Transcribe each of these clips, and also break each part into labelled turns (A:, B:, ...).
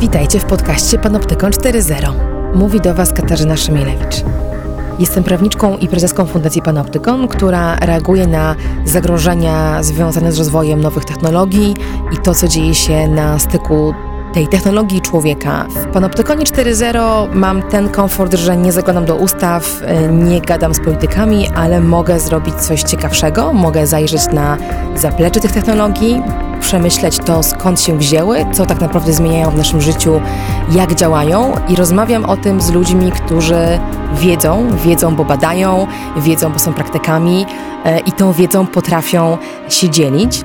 A: Witajcie w podcaście Panoptykon 4.0. Mówi do Was Katarzyna Szymielewicz. Jestem prawniczką i prezeską Fundacji Panoptykon, która reaguje na zagrożenia związane z rozwojem nowych technologii i to, co dzieje się na styku tej technologii człowieka. W Panoptykonie 4.0 mam ten komfort, że nie zaglądam do ustaw, nie gadam z politykami, ale mogę zrobić coś ciekawszego, mogę zajrzeć na zaplecze tych technologii, przemyśleć to, skąd się wzięły, co tak naprawdę zmieniają w naszym życiu, jak działają i rozmawiam o tym z ludźmi, którzy wiedzą, wiedzą, bo badają, wiedzą, bo są praktykami e, i tą wiedzą potrafią się dzielić.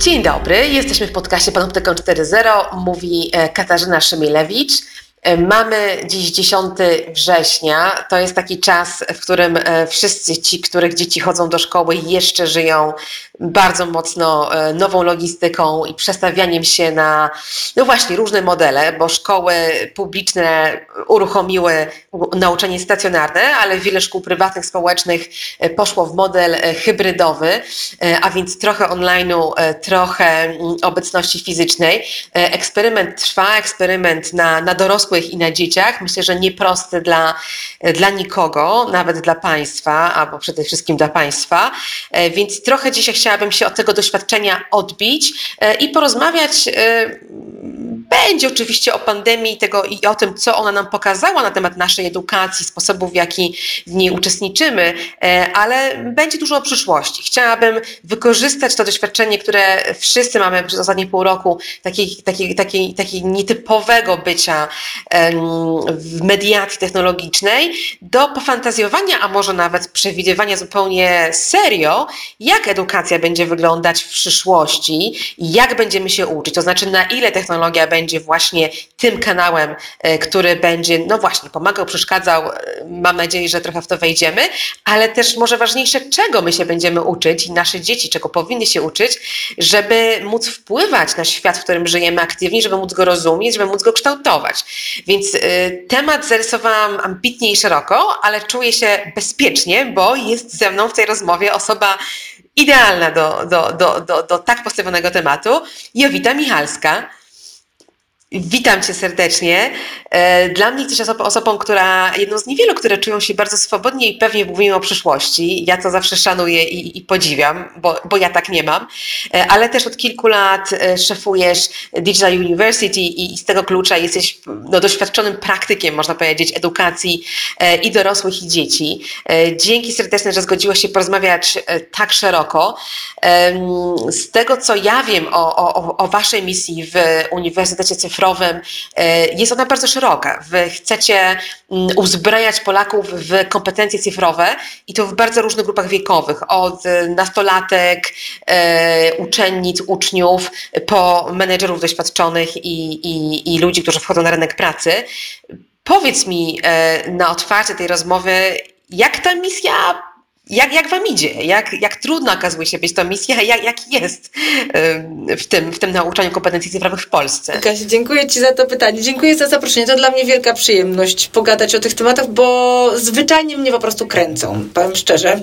A: Dzień dobry, jesteśmy w podcaście Panoptykon 4.0, mówi e, Katarzyna Szymielewicz. E, mamy dziś 10 września. To jest taki czas, w którym e, wszyscy ci, których dzieci chodzą do szkoły, jeszcze żyją bardzo mocno e, nową logistyką i przestawianiem się na, no właśnie, różne modele, bo szkoły publiczne uruchomiły nauczanie stacjonarne, ale wiele szkół prywatnych, społecznych poszło w model hybrydowy, a więc trochę online'u, trochę mm, obecności fizycznej. Eksperyment trwa, eksperyment na, na dorosłych i na dzieciach. Myślę, że nieprosty dla, dla nikogo, nawet dla państwa, albo przede wszystkim dla państwa. E, więc trochę dzisiaj chciałabym się od tego doświadczenia odbić e, i porozmawiać e, będzie oczywiście o pandemii tego i o tym, co ona nam pokazała na temat naszej edukacji, sposobów, w jaki w niej uczestniczymy, ale będzie dużo o przyszłości. Chciałabym wykorzystać to doświadczenie, które wszyscy mamy przez ostatnie pół roku, takiej, takiej, takiej, takiej nietypowego bycia w mediacji technologicznej do pofantazjowania, a może nawet przewidywania zupełnie serio, jak edukacja będzie wyglądać w przyszłości jak będziemy się uczyć. To znaczy, na ile technologia będzie właśnie tym kanałem, e, który będzie, no właśnie, pomagał, przeszkadzał. E, mam nadzieję, że trochę w to wejdziemy, ale też może ważniejsze, czego my się będziemy uczyć i nasze dzieci, czego powinny się uczyć, żeby móc wpływać na świat, w którym żyjemy aktywnie, żeby móc go rozumieć, żeby móc go kształtować. Więc y, temat zarysowałam ambitnie i szeroko, ale czuję się bezpiecznie, bo jest ze mną w tej rozmowie osoba idealna do, do, do, do, do tak postawionego tematu, Jowita Michalska. Witam Cię serdecznie. E, dla mnie jesteś osobą, osobą, która, jedną z niewielu, które czują się bardzo swobodnie i pewnie mówimy o przyszłości. Ja to zawsze szanuję i, i podziwiam, bo, bo ja tak nie mam. E, ale też od kilku lat e, szefujesz Digital University i, z tego klucza jesteś no, doświadczonym praktykiem, można powiedzieć, edukacji i dorosłych, i dzieci. Dzięki serdeczne, że zgodziłaś się porozmawiać tak szeroko. Z tego, co ja wiem o, o, o Waszej misji w Uniwersytecie Cyfrowym, cyfrowym, e, jest ona bardzo szeroka. Wy chcecie mm, uzbrajać Polaków w kompetencje cyfrowe i to w bardzo różnych grupach wiekowych, od e, nastolatek, e, uczennic, uczniów, po menedżerów doświadczonych i, i, i ludzi, którzy wchodzą na rynek pracy. Powiedz mi na otwarcie tej rozmowy, jak ta misja jak, jak wam idzie? Jak, jak trudno okazuje się być to misja? Jak, jak jest w tym, w tym nauczaniu kompetencji cyfrowych w Polsce?
B: Kasia, dziękuję Ci za to pytanie. Dziękuję za zaproszenie. To dla mnie wielka przyjemność pogadać o tych tematach, bo zwyczajnie mnie po prostu kręcą, powiem szczerze.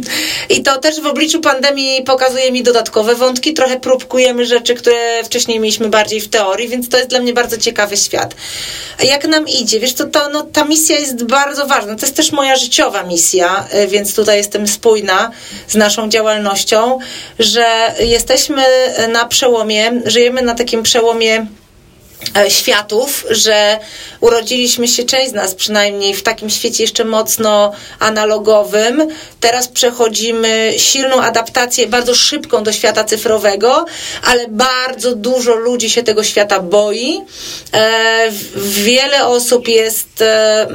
B: I to też w obliczu pandemii pokazuje mi dodatkowe wątki. Trochę próbkujemy rzeczy, które wcześniej mieliśmy bardziej w teorii, więc to jest dla mnie bardzo ciekawy świat. Jak nam idzie? Wiesz co, to, no, ta misja jest bardzo ważna. To jest też moja życiowa misja, y, więc tutaj jestem spójna z naszą działalnością, że jesteśmy na przełomie, żyjemy na takim przełomie światów, że urodziliśmy się, część z nas przynajmniej, w takim świecie jeszcze mocno analogowym. Teraz przechodzimy silną adaptację, bardzo szybką do świata cyfrowego, ale bardzo dużo ludzi się tego świata boi. E, wiele osób jest e,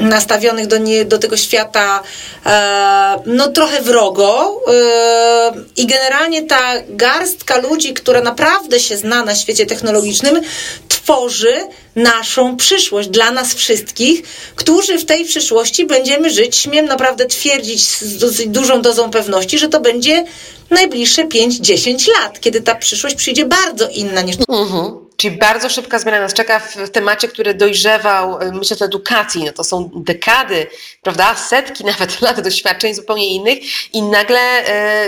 B: nastawionych do, nie, do tego świata no trochę wrogo i generalnie ta garstka ludzi, która naprawdę się zna na świecie technologicznym, tworzy naszą przyszłość dla nas wszystkich, którzy w tej przyszłości będziemy żyć, śmiem naprawdę twierdzić z dosyć dużą dozą pewności, że to będzie najbliższe 5-10 lat, kiedy ta przyszłość przyjdzie bardzo inna niż.
A: Mhm. Czyli bardzo szybka zmiana nas czeka w temacie, który dojrzewał, y, myślę, w edukacji. No to są dekady, prawda? Setki nawet lat doświadczeń zupełnie innych i nagle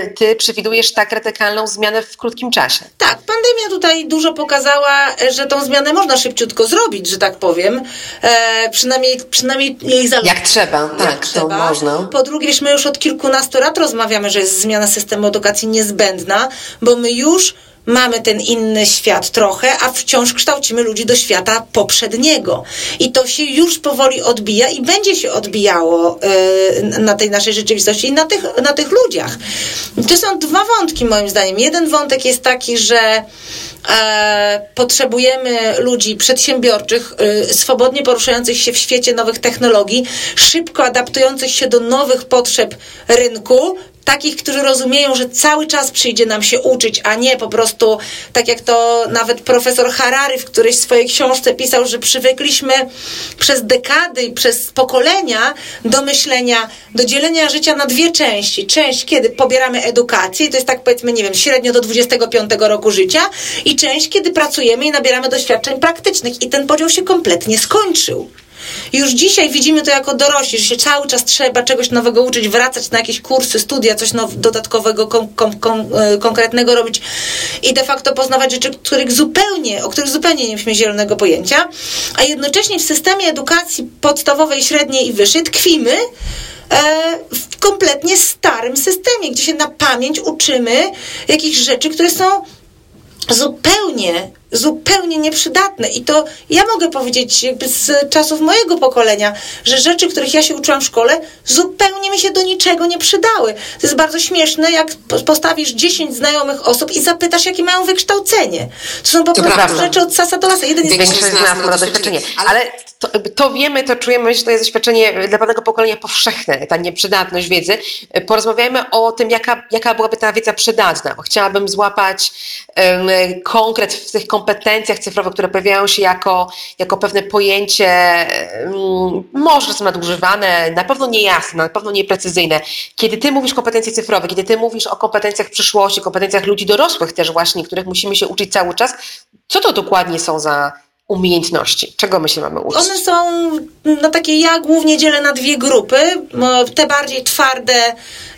A: y, ty przewidujesz tak radykalną zmianę w krótkim czasie.
B: Tak, pandemia tutaj dużo pokazała, że tą zmianę można szybciutko zrobić, że tak powiem. E, przynajmniej, przynajmniej jej zależy.
A: Jak trzeba, jak tak, trzeba. to można.
B: Po drugie, my już od kilkunastu lat rozmawiamy, że jest zmiana systemu edukacji niezbędna, bo my już mamy ten inny świat trochę, a wciąż kształcimy ludzi do świata poprzedniego. I to się już powoli odbija i będzie się odbijało y, na tej naszej rzeczywistości i na tych, na tych ludziach. To są dwa wątki moim zdaniem. Jeden wątek jest taki, że e, potrzebujemy ludzi przedsiębiorczych, y, swobodnie poruszających się w świecie nowych technologii, szybko adaptujących się do nowych potrzeb rynku, takich, którzy rozumieją, że cały czas przyjdzie nam się uczyć, a nie po prostu, tak jak to nawet profesor Harari w którejś swojej książce pisał, że przywykliśmy przez dekady i przez pokolenia do myślenia, do dzielenia życia na dwie części. Część, kiedy pobieramy edukację, i to jest tak powiedzmy, nie wiem, średnio do 25 roku życia, i część, kiedy pracujemy i nabieramy doświadczeń praktycznych. I ten podział się kompletnie skończył. Już dzisiaj widzimy to jako dorośli, że się cały czas trzeba czegoś nowego uczyć, wracać na jakieś kursy, studia, coś now, dodatkowego, e, konkretnego robić i de facto poznawać rzeczy, których zupełnie, o których zupełnie nie mieliśmy zielonego pojęcia, a jednocześnie w systemie edukacji podstawowej, średniej i wyższej tkwimy e, w kompletnie starym systemie, gdzie się na pamięć uczymy jakichś rzeczy, które są zupełnie zupełnie nieprzydatne. I to ja mogę powiedzieć jakby z czasów mojego pokolenia, że rzeczy, których ja się uczyłam w szkole, zupełnie mi się do niczego nie przydały. To jest bardzo śmieszne, jak postawisz 10 znajomych osób i zapytasz, jakie mają wykształcenie. To są po to prostu prawda. rzeczy od sasa do lasa.
A: Jeden jest Większość z nas ma doświadczenie. Ale to, to, wiemy, to czujemy, że to jest doświadczenie dla pewnego pokolenia powszechne, ta nieprzydatność wiedzy. Porozmawiajmy o tym, jaka, jaka byłaby ta wiedza przydatna, bo chciałabym złapać um, konkret w tych kompetencjach, kompetencjach cyfrowych, które pojawiają się jako, jako pewne pojęcie, um, może są nadużywane, na pewno niejasne, na pewno nieprecyzyjne. Kiedy ty mówisz kompetencje cyfrowe, kiedy ty mówisz o kompetencjach przyszłości, kompetencjach ludzi dorosłych też właśnie, których musimy się uczyć cały czas, co to dokładnie są za umiejętności? Czego my się mamy uczyć?
B: One są, no takie ja głównie dzielę na dwie grupy. Te bardziej twarde,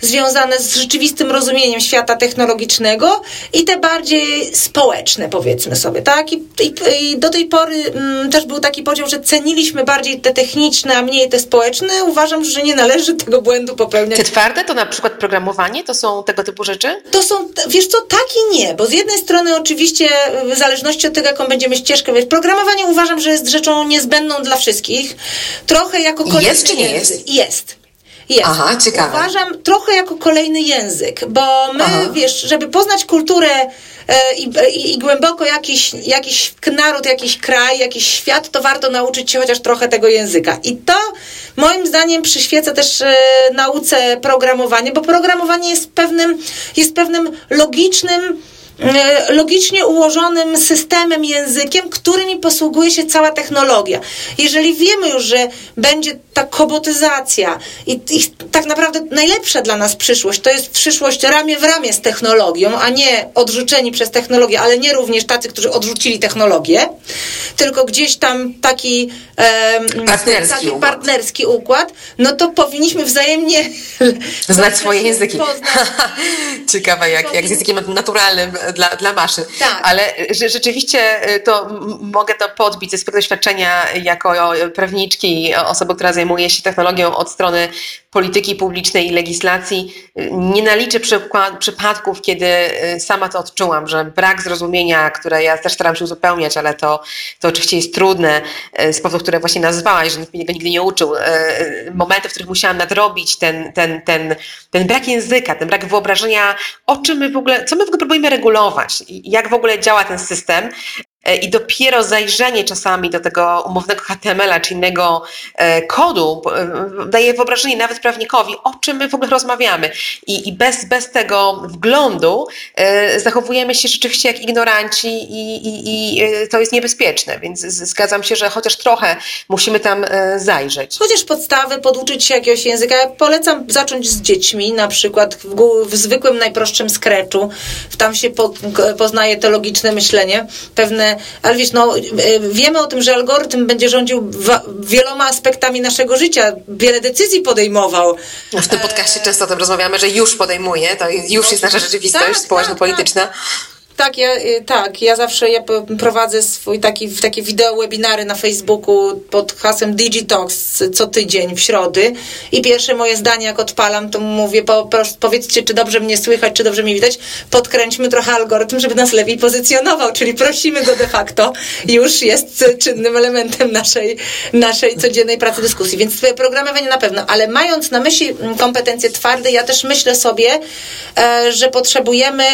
B: związane z rzeczywistym rozumieniem świata technologicznego i te bardziej społeczne, powiedzmy sobie, tak? I, i, i do tej pory mm, też był taki podział, że ceniliśmy bardziej te techniczne, a mniej te społeczne. Uważam, że nie należy tego błędu popełniać.
A: Te twarde to na przykład programowanie? To są tego typu rzeczy?
B: To są, wiesz co, tak i nie, bo z jednej strony oczywiście w zależności od tego, jaką będziemy ścieżkę, wiesz, programowanie uważam, że jest rzeczą niezbędną dla wszystkich. Trochę jako kolejny
A: Jest czy nie jest?
B: Jest. Jest.
A: Aha, ciekawe.
B: Uważam trochę jako kolejny język, bo my, Aha. wiesz, żeby poznać kulturę e, i, i, i, głęboko jakiś, jakiś naród, jakiś kraj, jakiś świat, to warto nauczyć się chociaż trochę tego języka. I to moim zdaniem przyświeca też e, nauce programowania, bo programowanie jest pewnym, jest pewnym logicznym logicznie ułożonym systemem, językiem, którymi posługuje się cała technologia. Jeżeli wiemy już, że będzie ta kobotyzacja i, i, tak naprawdę najlepsza dla nas przyszłość, to jest przyszłość ramię w ramię z technologią, a nie odrzuceni przez technologię, ale nie również tacy, którzy odrzucili technologię, tylko gdzieś tam taki,
A: um, partnerski, taki układ.
B: partnerski układ, no to powinniśmy wzajemnie
A: znać swoje języki. Ciekawe, jak, jak z językiem naturalnym dla, dla maszyn. Tak. Ale rzeczywiście y, to mogę to podbić ze swojego doświadczenia jako prawniczki, osoby, która zajmuje się technologią od strony polityki publicznej i legislacji. Nie naliczę przypadków, kiedy y, sama to odczułam, że brak zrozumienia, które ja też staram się uzupełniać, ale to, to oczywiście jest trudne y, z powodów, które właśnie nazwałaś, że nikt mnie nigdy nie uczył. Momenty, w których musiałam nadrobić ten, ten, ten, ten brak języka, ten brak wyobrażenia, o czym my w ogóle, co my w ogóle próbujemy regulować jak w ogóle działa ten system, I dopiero zajrzenie czasami do tego umownego HTML-a czy innego e, kodu e, daje wyobrażenie nawet prawnikowi, o czym my w ogóle rozmawiamy. I, i bez, bez tego wglądu zachowujemy się rzeczywiście jak ignoranci i, i, i to jest niebezpieczne. Więc zgadzam się, że chociaż trochę musimy tam zajrzeć.
B: Chociaż podstawy, poduczyć się jakiegoś języka. Polecam zacząć z dziećmi, na przykład w, w zwykłym, najprostszym scratchu. Tam się po, poznaje to logiczne myślenie, pewne ale wiesz, no, e, wiemy o tym, że algorytm będzie rządził wieloma aspektami naszego życia, wiele decyzji podejmował.
A: W tym podcaście często o tym rozmawiamy, że już podejmuje, to już jest nasza rzeczywistość tak, społeczno-polityczna. Tak, tak.
B: Tak, ja, y, tak, ja zawsze ja prowadzę swój taki, takie wideo webinary na Facebooku pod hasłem Digitox co tydzień w środy. I pierwsze moje zdanie jak odpalam, to mówię po, po, powiedzcie, czy dobrze mnie słychać, czy dobrze mnie widać, podkręćmy trochę algorytm, żeby nas lepiej pozycjonował, czyli prosimy go de facto, już jest czynnym elementem naszej, naszej codziennej pracy, dyskusji, więc programowanie na pewno, ale mając na myśli kompetencje twarde, ja też myślę sobie, e, że potrzebujemy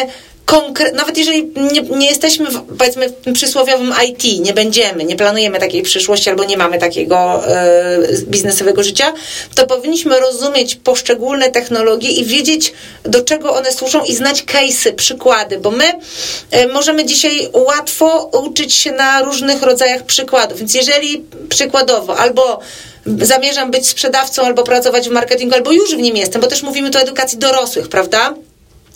B: konkre- nawet jeżeli nie, nie jesteśmy, w, powiedzmy, w przysłowiowym IT, nie będziemy, nie planujemy takiej przyszłości albo nie mamy takiego e, biznesowego życia, to powinniśmy rozumieć poszczególne technologie i wiedzieć, do czego one służą i znać case'y, przykłady, bo my e, możemy dzisiaj łatwo uczyć się na różnych rodzajach przykładów. Więc jeżeli przykładowo albo zamierzam być sprzedawcą albo pracować w marketingu, albo już w nim jestem, bo też mówimy tu o edukacji dorosłych, prawda?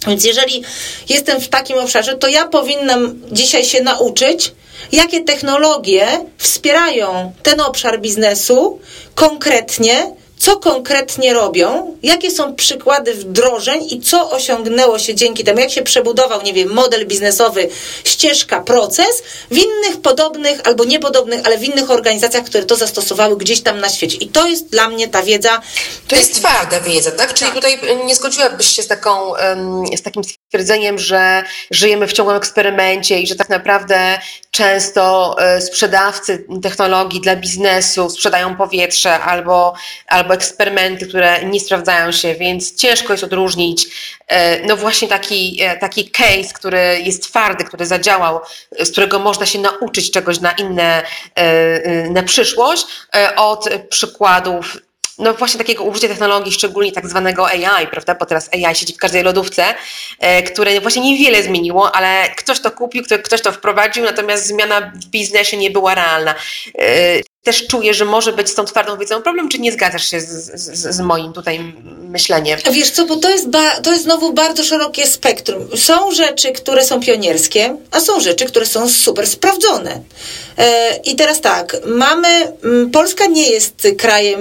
B: Więc jeżeli jestem w takim obszarze, to ja powinnam dzisiaj się nauczyć, jakie technologie wspierają ten obszar biznesu konkretnie, co konkretnie robią, jakie są przykłady wdrożeń i co osiągnęło się dzięki temu, jak się przebudował, nie wiem, model biznesowy, ścieżka, proces w innych podobnych albo niepodobnych, ale w innych organizacjach, które to zastosowały gdzieś tam na świecie. I to jest dla mnie ta wiedza.
A: To jest twarda wiedza, tak? Czyli tak. tutaj nie zgodziłabyś się z, taką, z takim stwierdzeniem, że żyjemy w ciągłym eksperymencie i że tak naprawdę często e, sprzedawcy technologii dla biznesu sprzedają powietrze albo, albo eksperymenty, które nie sprawdzają się, więc ciężko jest odróżnić e, no właśnie taki, e, taki case, który jest twardy, który zadziałał, z którego można się nauczyć czegoś na inne, na przyszłość, od przykładów no właśnie takiego użycia technologii, szczególnie tak zwanego AI, prawda, bo teraz AI siedzi w każdej lodówce, e, które właśnie niewiele zmieniło, ale ktoś to kupił, ktoś to wprowadził, natomiast zmiana w biznesie nie była realna. Też czuję, że może być z tą twardą wiedzą problem, czy nie zgadzasz się z, z, z, moim tutaj myśleniem?
B: Wiesz co, bo to jest, ba, to jest znowu bardzo szerokie spektrum. Są rzeczy, które są pionierskie, a są rzeczy, które są super sprawdzone. E, I teraz tak, mamy, Polska nie jest krajem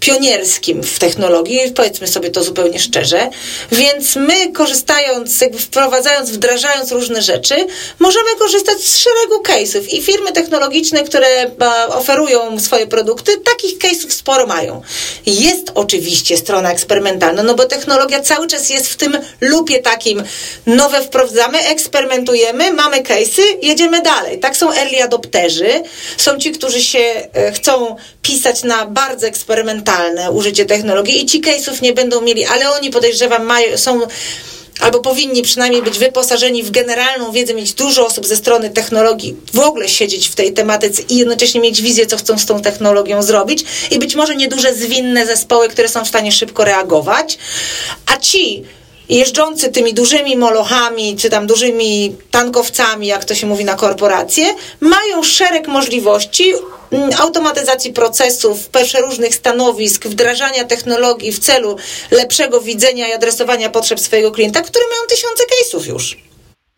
B: pionierskim w technologii, powiedzmy sobie to zupełnie szczerze, więc my korzystając, jakby wprowadzając, wdrażając różne rzeczy, możemy korzystać z szeregu case'ów i firmy technologiczne, które oferują swoje produkty, takich case'ów sporo mają. Jest oczywiście strona eksperymentalna, no bo technologia cały czas jest w tym lupie takim, nowe wprowadzamy, eksperymentujemy, mamy case'y, jedziemy dalej. Tak są early adopterzy, są ci, którzy się e, chcą pisać na bardzo eksperymentalne użycie technologii i ci case'ów nie będą mieli, ale oni podejrzewam mają, są albo powinni przynajmniej być wyposażeni w generalną wiedzę, mieć dużo osób ze strony technologii, w ogóle siedzieć w tej tematyce i jednocześnie mieć wizję, co chcą z tą technologią zrobić i być może nieduże zwinne zespoły, które są w stanie szybko reagować, a ci jeżdżący tymi dużymi molochami, czy tam dużymi tankowcami, jak to się mówi na korporacje, mają szereg możliwości mm, automatyzacji procesów, przeróżnych stanowisk, wdrażania technologii w celu lepszego widzenia i adresowania potrzeb swojego klienta, które mają tysiące case'ów już.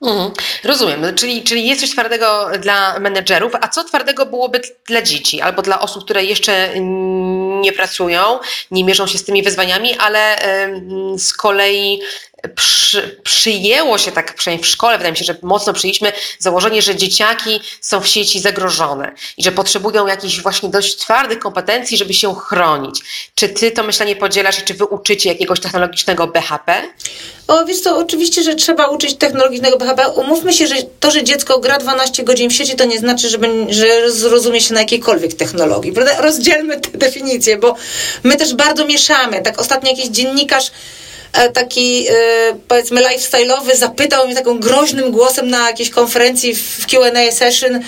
A: Mhm, rozumiem, czyli, czyli jest coś twardego dla menedżerów, a co twardego byłoby dla dzieci albo dla osób, które jeszcze nie pracują, nie mierzą się z tymi wyzwaniami, ale z kolei przy, przyjęło się tak, przynajmniej w szkole, wydaje mi się, że mocno przyjęliśmy założenie, że dzieciaki są w sieci zagrożone i że potrzebują jakichś właśnie dość twardych kompetencji, żeby się chronić. Czy ty to myślenie podzielasz i czy wy uczycie jakiegoś technologicznego BHP?
B: O, wiesz co, oczywiście, że trzeba uczyć technologicznego BHP. Umówmy się, że to, że dziecko gra 12 godzin w sieci, to nie znaczy, że, że zrozumie się na jakiejkolwiek technologii. Rozdzielmy te definicje, bo my też bardzo mieszamy. Tak ostatnio jakiś dziennikarz taki e, powiedzmy lifestyle'owy zapytał mnie taką groźnym głosem na jakiejś konferencji w Q&A session,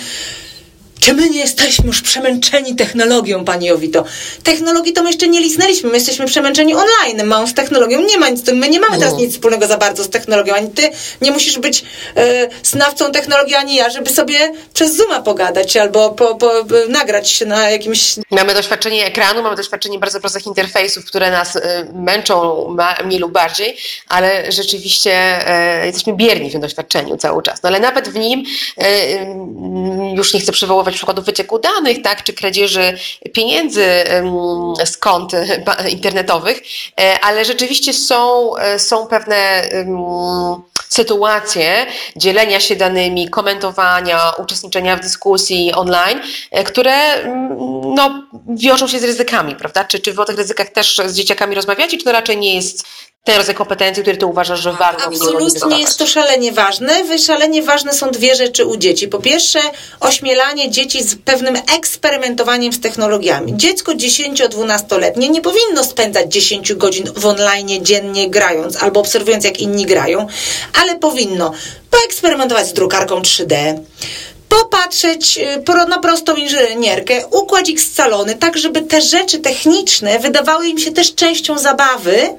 B: czy my nie jesteśmy już przemęczeni technologią, Pani Jowito? Technologii to my jeszcze nie liznęliśmy, my jesteśmy przemęczeni online, małą z technologią nie ma nic, my nie mamy teraz nic wspólnego za bardzo z technologią, ani ty nie musisz być e, znawcą technologii, ani ja, żeby sobie przez Zooma pogadać albo po, po, nagrać się na jakimś...
A: Mamy doświadczenie ekranu, mamy doświadczenie bardzo prostych interfejsów, które nas e, męczą mniej lub bardziej, ale rzeczywiście e, jesteśmy bierni w tym doświadczeniu cały czas. No ale nawet w nim, e, już nie chcę przywoływać przykładów wycieku danych, tak, czy kradzieży pieniędzy z kont internetowych, e, ale rzeczywiście są, e, są pewne sytuacje dzielenia się danymi, komentowania, uczestniczenia w dyskusji online, e, które no, wiążą się z ryzykami, prawda? Czy, czy o tych ryzykach też z dzieciakami rozmawiacie, czy to raczej nie jest ten rodzaj kompetencji, które ty uważasz, że warto
B: Absolutnie jest to szalenie ważne. Szalenie ważne są dwie rzeczy u dzieci. Po pierwsze, ośmielanie dzieci z pewnym eksperymentowaniem z technologiami. Dziecko 10-12-letnie nie powinno spędzać 10 godzin w online dziennie grając albo obserwując, jak inni grają, ale powinno poeksperymentować z drukarką 3D, popatrzeć y, na prostą inżynierkę, układzik scalony, tak żeby te rzeczy techniczne wydawały im się też częścią zabawy,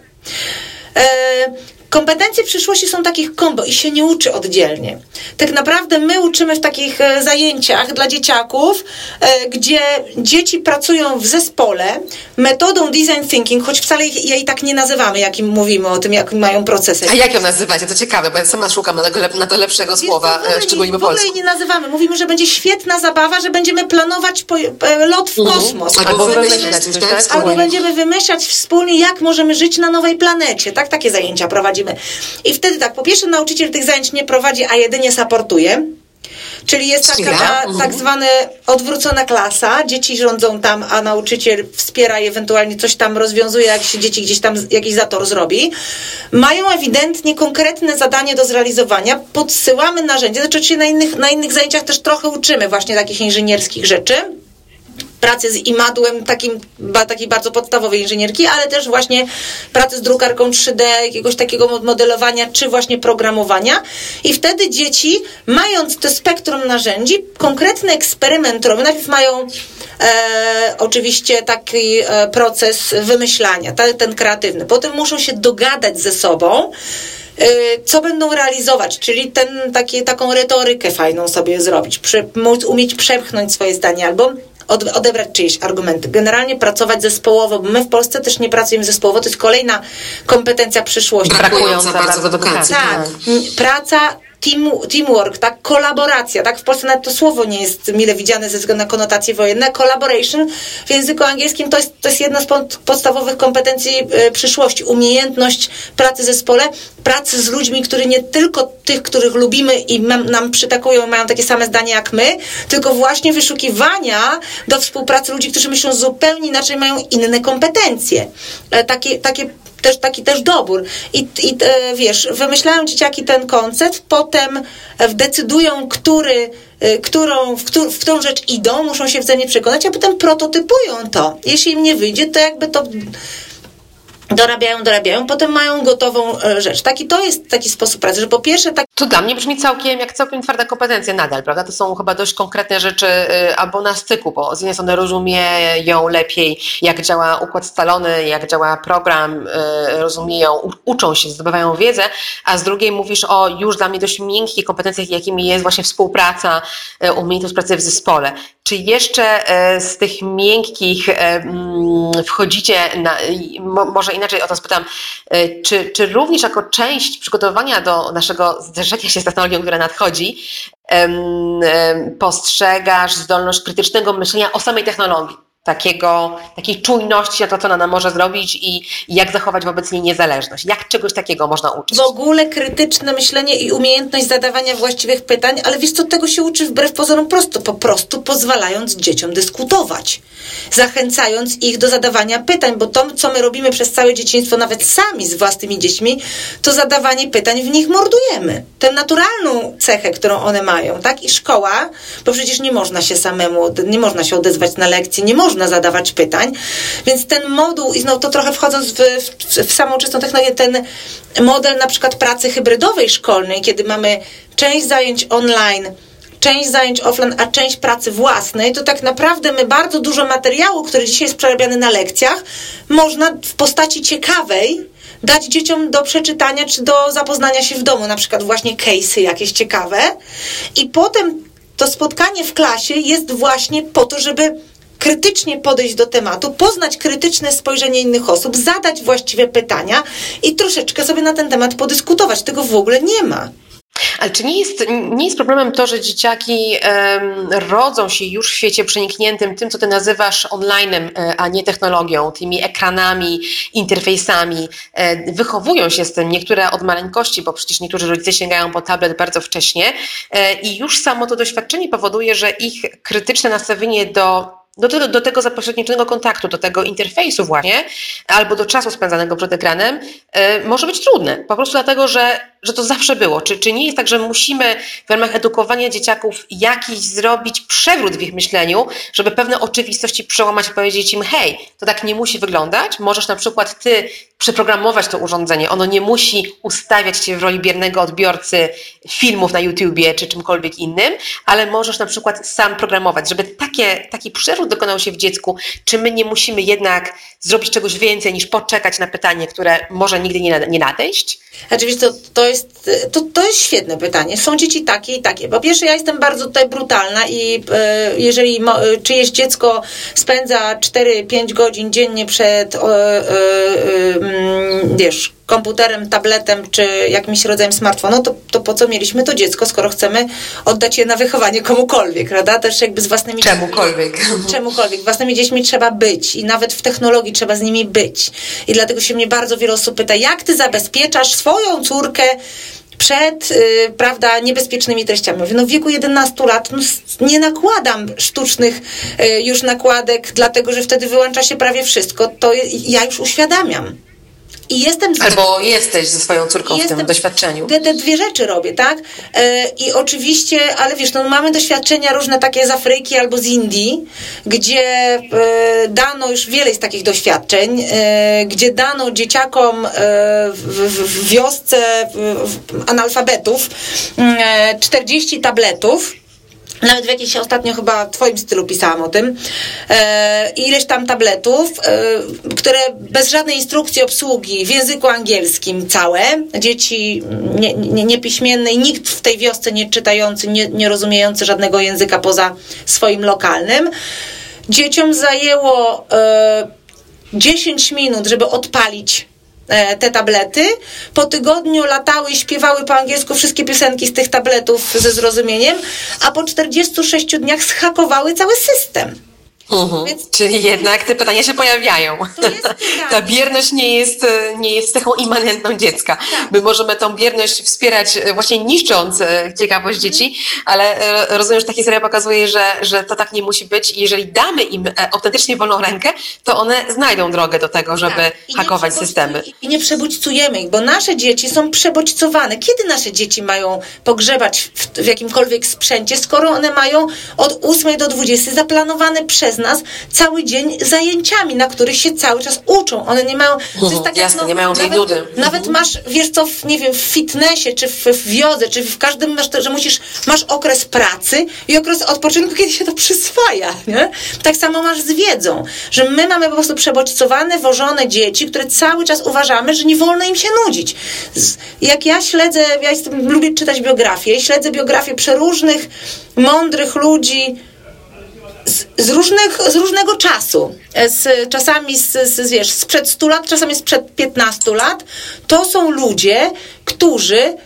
B: E, Kompetencje przyszłości są takich kombo i się nie uczy oddzielnie. Tak naprawdę my uczymy w takich e, zajęciach dla dzieciaków, e, gdzie dzieci pracują w zespole metodą design thinking, choć wcale jej tak nie nazywamy, jakim mówimy o tym, jak mają procesy.
A: A jak ją nazywacie? To ciekawe, bo ja sama szukam na to lepszego słowa,
B: e, szczególnie po polsku. W ogóle jej nie nazywamy. Mówimy, że będzie świetna zabawa, że będziemy planować po, lot w mhm. kosmos.
A: Albo, albo wymyślać, tak?
B: Albo będziemy wymyślać wspólnie, jak możemy żyć na nowej planecie. Tak, takie zajęcia prowadzimy i wtedy tak, po pierwsze nauczyciel tych zajęć nie prowadzi, a jedynie supportuje. Czyli jest taka ta, mhm. tak zwana odwrócona klasa. Dzieci rządzą tam, a nauczyciel wspiera i ewentualnie coś tam rozwiązuje, jak się dzieci gdzieś tam jakiś zator zrobi. Mają ewidentnie konkretne zadanie do zrealizowania. Podsyłamy narzędzia. Znaczy się na innych, na innych zajęciach też trochę uczymy właśnie takich inżynierskich rzeczy pracy z imadłem takim, takiej bardzo podstawowej inżynierki, ale też właśnie pracy z drukarką 3D, jakiegoś takiego modelowania, czy właśnie programowania. I wtedy dzieci, mając to spektrum narzędzi, konkretny eksperyment robią. Najpierw mają e, oczywiście taki e, proces wymyślania, ta, ten kreatywny. Potem muszą się dogadać ze sobą, co będą realizować, czyli ten, takie, taką retorykę fajną sobie zrobić, przy, móc umieć przepchnąć swoje zdanie albo odebrać czyjeś argumenty. Generalnie pracować zespołowo, bo my w Polsce też nie pracujemy zespołowo, to jest kolejna kompetencja przyszłości.
A: Brakująca bardzo w edukacji.
B: Tak, praca team, teamwork, tak, kolaboracja, tak, w Polsce nawet to słowo nie jest mile widziane ze względu na konotacje wojenne. Collaboration w języku angielskim to jest, to jest jedna z podstawowych kompetencji y, przyszłości. Umiejętność pracy w zespole, pracy z ludźmi, którzy nie tylko tych, których lubimy i nam przytakują, mają takie same zdanie jak my, tylko właśnie wyszukiwania do współpracy ludzi, którzy myślą zupełnie inaczej, mają inne kompetencje. E, takie, takie też taki też dobór. I, i e, wiesz, wymyślają dzieciaki ten koncept, potem decydują, który e, którą, w, którą, w którą rzecz idą, muszą się wzajemnie przekonać, a potem prototypują to. Jeśli im nie wyjdzie, to jakby to dorabiają, dorabiają, potem mają gotową e, rzecz. Taki to jest taki sposób pracy, że po pierwsze tak...
A: To dla mnie brzmi całkiem jak całkiem twarda kompetencja nadal, prawda? To są chyba dość konkretne rzeczy y, albo na styku, bo z jednej strony rozumieją lepiej, jak działa układ scalony, jak działa program, y, rozumieją, uczą się, zdobywają wiedzę, a z drugiej mówisz o już dla mnie dość miękkich kompetencjach, jakimi jest właśnie współpraca, umiejętność pracy w zespole. Czy jeszcze z tych miękkich mm, wchodzicie na, może inaczej o to spytam, e, czy, czy również jako część przygotowania do naszego zderzenia się z technologią, która nadchodzi, postrzegasz zdolność krytycznego myślenia o samej technologii? Takiego, takiej czujności na to, co ona może zrobić i, i, jak zachować wobec niej niezależność. Jak czegoś takiego można uczyć?
B: W ogóle krytyczne myślenie i umiejętność zadawania właściwych pytań, ale wiesz co, tego się uczy wbrew pozorom prosto, po prostu pozwalając dzieciom dyskutować, zachęcając ich do zadawania pytań, bo to, co my robimy przez całe dzieciństwo, nawet sami z własnymi dziećmi, to zadawanie pytań w nich mordujemy. Tę naturalną cechę, którą one mają, tak? I szkoła, bo przecież nie można się samemu, nie można się odezwać na lekcję, nie można można zadawać pytań. Więc ten moduł, i znowu to trochę wchodząc w, w, w samą czystą technologię, ten model na przykład pracy hybrydowej szkolnej, kiedy mamy część zajęć online, część zajęć offline, a część pracy własnej, to tak naprawdę my bardzo dużo materiału, który dzisiaj jest przerabiany na lekcjach, można w postaci ciekawej dać dzieciom do przeczytania czy do zapoznania się w domu, na przykład właśnie case'y jakieś ciekawe. I potem to spotkanie w klasie jest właśnie po to, żeby krytycznie podejść do tematu, poznać krytyczne spojrzenie innych osób, zadać właściwe pytania i troszeczkę sobie na ten temat podyskutować. Tego w ogóle nie ma.
A: Ale czy nie jest, nie jest problemem to, że dzieciaki rodzą się już w świecie przenikniętym tym, co ty nazywasz online'em, e, a nie technologią, tymi ekranami, interfejsami, e, wychowują się z tym, niektóre od maleńkości, bo przecież niektórzy rodzice sięgają po tablet bardzo wcześnie e, i już samo to doświadczenie powoduje, że ich krytyczne nastawienie do do, do, do tego zapośredniczonego kontaktu, do tego interfejsu właśnie, albo do czasu spędzanego przed ekranem, y, może być trudne. Po prostu dlatego, że, że to zawsze było. Czy, czy nie jest tak, że musimy w ramach edukowania dzieciaków jakiś zrobić przewrót w ich myśleniu, żeby pewne oczywistości przełamać i powiedzieć im, hej, to tak nie musi wyglądać. Możesz na przykład ty przeprogramować to urządzenie. Ono nie musi ustawiać cię w roli biernego odbiorcy filmów na YouTubie czy czymkolwiek innym, ale możesz na przykład sam programować, żeby takie, taki przewrót dokonał się w dziecku, czy my nie musimy jednak zrobić czegoś więcej niż poczekać na pytanie, które może nigdy nie, nie nadejść?
B: Oczywiście to, to, jest, to, to jest świetne pytanie. Są dzieci takie i takie. Po pierwsze, ja jestem bardzo tutaj brutalna i e, jeżeli mo, czyjeś dziecko spędza 4-5 godzin dziennie przed e, e, mm, wiesz, komputerem, tabletem czy jakimś rodzajem smartfonu, to, to po co mieliśmy to dziecko, skoro chcemy oddać je na wychowanie komukolwiek, prawda? Też jakby z własnymi
A: Czemukolwiek.
B: Czemukolwiek. Własnymi dziećmi trzeba być i nawet w technologii trzeba z nimi być. I dlatego się mnie bardzo wiele osób pyta, jak ty zabezpieczasz swoją córkę przed, yy, prawda, niebezpiecznymi treściami. Mówię, no w wieku 11 lat no, nie nakładam sztucznych yy, już nakładek, dlatego że wtedy wyłącza się prawie wszystko. To ja już uświadamiam.
A: I jestem z... Albo jesteś ze swoją córką w tym doświadczeniu.
B: Te, te dwie rzeczy robię, tak? E, I oczywiście, ale wiesz, no mamy doświadczenia różne takie z Afryki albo z Indii, gdzie e, dano już wiele jest takich doświadczeń, e, gdzie dano dzieciakom w, w, wiosce analfabetów 40 mm, tabletów nawet w jakiejś ostatnio chyba twoim stylu pisałam o tym. E, ileś tam tabletów, e, które bez żadnej instrukcji obsługi w języku angielskim całe, dzieci nie, nie, niepiśmienne i nikt w tej wiosce nie czytający, nie, nie rozumiejący żadnego języka poza swoim lokalnym. Dzieciom zajęło e, 10 minut, żeby odpalić te tablety. Po tygodniu latały i śpiewały po angielsku wszystkie piosenki z tych tabletów ze zrozumieniem, a po 46 dniach schakowały cały system.
A: Mhm. Więc... Czyli jednak te pytania się pojawiają. Ta bierność nie jest, nie jest cechą immanentną dziecka. Tak. My możemy tą bierność wspierać e, właśnie niszcząc e, ciekawość dzieci, ale e, rozumiem, że ta historia pokazuje, że, że to tak nie musi być i jeżeli damy im autentycznie wolną rękę, to one znajdą drogę do tego, żeby tak. hakować systemy.
B: I nie przebodźcujemy ich, bo nasze dzieci są przebodźcowane. Kiedy nasze dzieci mają pogrzebać w, w jakimkolwiek sprzęcie, skoro one mają od 8 do 20 zaplanowane przez przez nas cały dzień zajęciami, na których się cały czas uczą. One nie mają...
A: To jest tak Jasne, jak, no, nie mają tej
B: nawet,
A: nudy.
B: Nawet masz, wiesz co, w, nie wiem, w fitnessie, czy w, w wiodze, czy w każdym, masz, że musisz, masz okres pracy i okres odpoczynku, kiedy się to przyswaja, nie? Tak samo masz z wiedzą, że my mamy po prostu przebodźcowane, wożone dzieci, które cały czas uważamy, że nie wolno im się nudzić. Jak ja śledzę, ja jestem, lubię czytać biografię, śledzę biografię przeróżnych, mądrych ludzi, z, różnych, z różnego czasu, z, czasami z, z, wiesz, sprzed 100 lat, czasami sprzed 15 lat, to są ludzie, którzy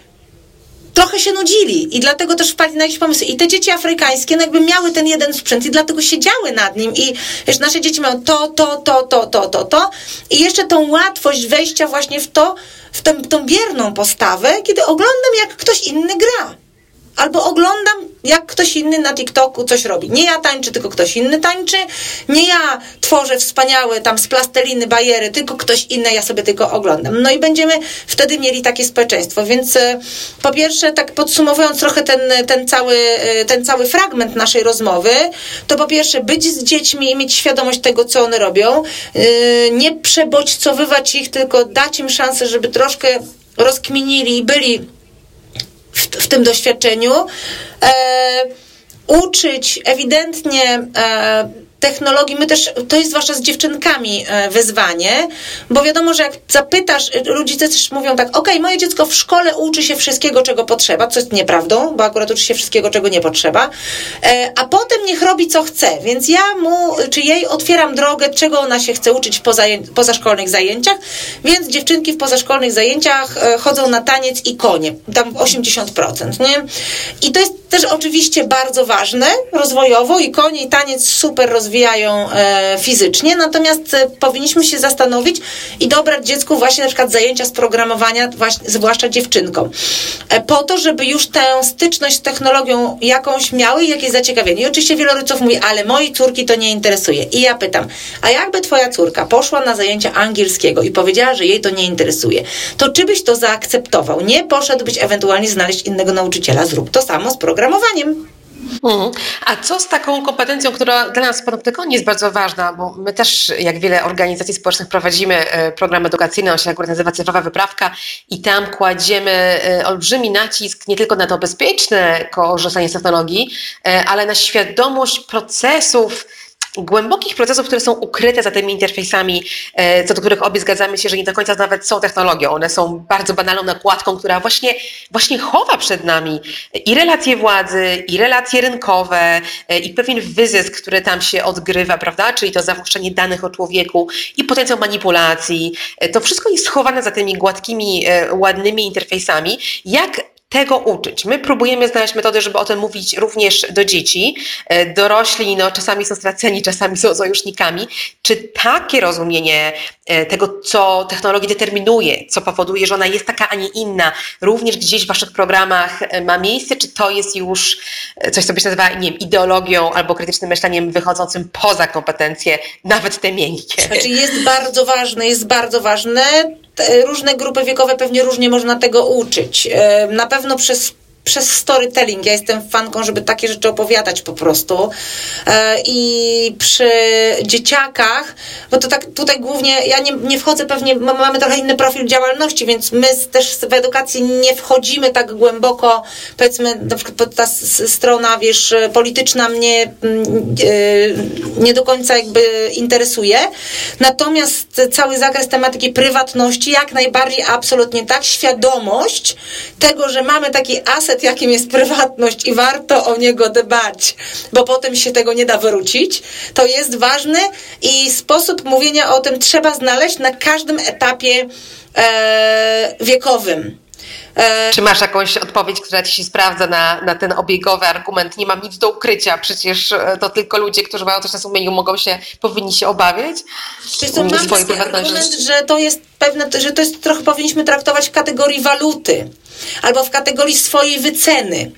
B: trochę się nudzili i dlatego też wpadli na jakieś pomysły. I te dzieci afrykańskie no jakby miały ten jeden sprzęt i dlatego siedziały nad nim i wiesz, nasze dzieci mają to, to, to, to, to, to, to i jeszcze tą łatwość wejścia właśnie w to, w tę, tą bierną postawę, kiedy oglądam jak ktoś inny gra. Albo oglądam, jak ktoś inny na TikToku coś robi. Nie ja tańczę, tylko ktoś inny tańczy. Nie ja tworzę wspaniałe tam z plasteliny bajery, tylko ktoś inny, ja sobie tylko oglądam. No i będziemy wtedy mieli takie społeczeństwo. Więc e, po pierwsze, tak podsumowując trochę ten, ten, cały, e, ten cały fragment naszej rozmowy, to po pierwsze być z dziećmi i mieć świadomość tego, co one robią. E, nie przebodźcowywać ich, tylko dać im szansę, żeby troszkę rozkminili i byli w, w tym doświadczeniu. E, uczyć ewidentnie e, technologii, my też, to jest zwłaszcza z dziewczynkami e, wyzwanie, bo wiadomo, że jak zapytasz, e, rodzice też mówią tak, ok, moje dziecko w szkole uczy się wszystkiego, czego potrzeba, co jest nieprawdą, bo akurat uczy się wszystkiego, czego nie potrzeba, e, a potem niech robi, co chce, więc ja mu, czy jej otwieram drogę, czego ona się chce uczyć w pozaję, pozaszkolnych zajęciach, więc dziewczynki w pozaszkolnych zajęciach chodzą na taniec i konie, tam 80%, nie? I to jest też oczywiście bardzo ważne rozwojowo i konie i taniec super rozwijają e, fizycznie, natomiast e, powinniśmy się zastanowić i dobrać dziecku właśnie na przykład zajęcia z programowania, właśnie, zwłaszcza dziewczynkom, e, po to, żeby już tę styczność z technologią jakąś miały i jakieś zaciekawienie. I oczywiście wielu rodziców mówi, ale mojej córki to nie interesuje. I ja pytam, a jakby twoja córka poszła na zajęcia angielskiego i powiedziała, że jej to nie interesuje, to czy byś to zaakceptował? Nie poszedłbyś ewentualnie znaleźć innego nauczyciela, zrób to samo z programowaniem.
A: Mhm. A co z taką kompetencją, która dla nas w Panoptykonie jest bardzo ważna, bo my też, jak wiele organizacji społecznych, prowadzimy e, program edukacyjny, on się akurat nazywa Cyfrowa Wyprawka i tam kładziemy e, olbrzymi nacisk nie tylko na to bezpieczne korzystanie z technologii, e, ale na świadomość procesów, głębokich procesów, które są ukryte za tymi interfejsami, e, co do których obie zgadzamy się, że nie do końca nawet są technologią. One są bardzo banalną nakładką, która właśnie, właśnie chowa przed nami i relacje władzy, i relacje rynkowe, e, i pewien wyzysk, który tam się odgrywa, prawda? Czyli to zawłaszczenie danych o człowieku i potencjał manipulacji. E, to wszystko jest schowane za tymi gładkimi, ładnymi interfejsami. Jak tego uczyć. My próbujemy znaleźć metody, żeby o tym mówić również do dzieci. E, dorośli no, czasami są straceni, czasami są sojusznikami. Czy takie rozumienie e, tego, co technologia determinuje, co powoduje, że ona jest taka, a nie inna, również gdzieś w waszych programach e, ma miejsce, czy to jest już coś, co by się nazywa, nie wiem, ideologią albo krytycznym myśleniem wychodzącym poza kompetencje, nawet te miękkie?
B: Znaczy jest bardzo ważne, jest bardzo ważne różne grupy wiekowe pewnie różnie można tego uczyć. E, na pewno przez przez storytelling. Ja jestem fanką, żeby takie rzeczy opowiadać po prostu. E, I przy dzieciakach, bo to tak tutaj głównie, ja nie, nie wchodzę pewnie, mamy trochę inny profil działalności, więc my też w edukacji nie wchodzimy tak głęboko, powiedzmy, na przykład ta strona, wiesz, polityczna mnie mm, e, nie do końca jakby interesuje. Natomiast cały zakres tematyki prywatności, jak najbardziej, absolutnie tak, świadomość tego, że mamy taki aset jakim jest prywatność i warto o niego dbać, bo potem się tego nie da wrócić, to jest ważny i sposób mówienia o tym trzeba znaleźć na każdym etapie e, wiekowym.
A: E, Czy masz jakąś odpowiedź, która ci się sprawdza na, na ten obiegowy argument? Nie mam nic do ukrycia, przecież e, to tylko ludzie, którzy mają coś na sumieniu, mogą się, powinni się obawiać.
B: Wiesz co, mam taki argument, że to jest pewne, że to jest trochę powinniśmy traktować w kategorii waluty albo w kategorii swojej wyceny.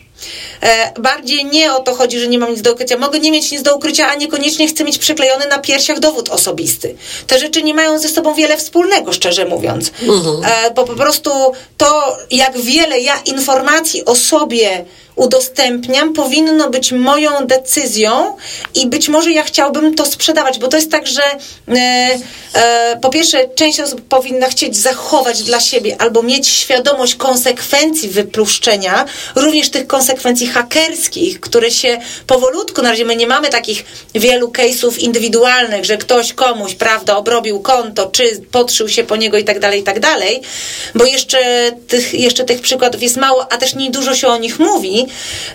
B: E, bardziej nie o to chodzi, że nie mam nic do ukrycia. Mogę nie mieć nic do ukrycia, a niekoniecznie chcę mieć przyklejony na piersiach dowód osobisty. Te rzeczy nie mają ze sobą wiele wspólnego, szczerze mówiąc. Mhm. E, bo po prostu to, jak wiele ja informacji o sobie udostępniam, powinno być moją decyzją i być może ja chciałbym to sprzedawać, bo to jest tak, że e, e, po pierwsze część osób powinna chcieć zachować dla siebie albo mieć świadomość konsekwencji wypluszczenia, również tych konsekwencji hakerskich, które się powolutku, na razie my nie mamy takich wielu case'ów indywidualnych, że ktoś komuś, prawda, obrobił konto, czy podszył się po niego i tak dalej, i tak dalej, bo jeszcze tych, jeszcze tych przykładów jest mało, a też nie dużo się o nich mówi,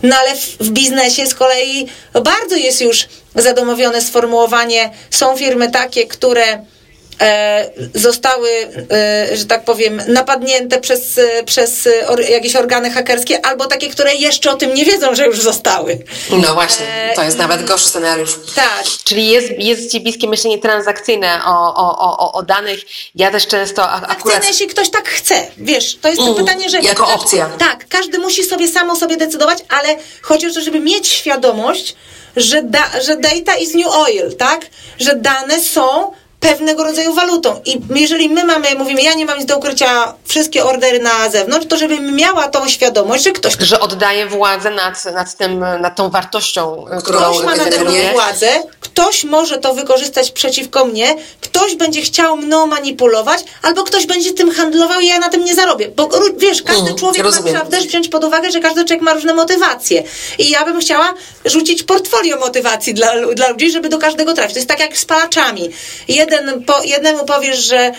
B: no ale w, w biznesie z kolei bardzo jest już zadomowione sformułowanie, są firmy takie, które zostały, e, że tak powiem, napadnięte przez, e, przez jakieś organy hakerskie, albo takie, które jeszcze o tym nie wiedzą, że już zostały.
A: No właśnie, to jest nawet gorszy scenariusz.
B: Tak.
A: Czyli jest, jest Ci bliskie myślenie transakcyjne o, o, o, o danych. Ja też często a, akurat...
B: Akcyjne, jeśli ktoś tak chce, wiesz, to jest to
A: Mm,
B: pytanie, że...
A: jako opcja.
B: Tak, każdy musi sobie samo sobie decydować, ale chodzi o to, żeby mieć świadomość, że, da, że data is new oil, tak? Że dane są pewnego rodzaju walutą. I jeżeli my mamy, mówimy, ja nie mam nic do ukrycia, wszystkie ordery na zewnątrz, to żebym miała tą świadomość, że ktoś
A: Że oddaje władzę nad, nad, tym, nad tą wartością, którą
B: Ktoś ma nade mną władzę, ktoś może to wykorzystać przeciwko mnie, ktoś będzie chciał mną manipulować, albo ktoś będzie tym handlował i ja na tym nie zarobię. Bo wiesz, każdy
A: Mm,
B: człowiek
A: rozumiem.
B: ma, trzeba też wziąć pod uwagę, że każdy człowiek ma różne motywacje. I ja bym chciała rzucić portfolio motywacji dla, dla ludzi, żeby do każdego trafić. To jest tak jak z palaczami. Jeden po, jednemu powiesz, że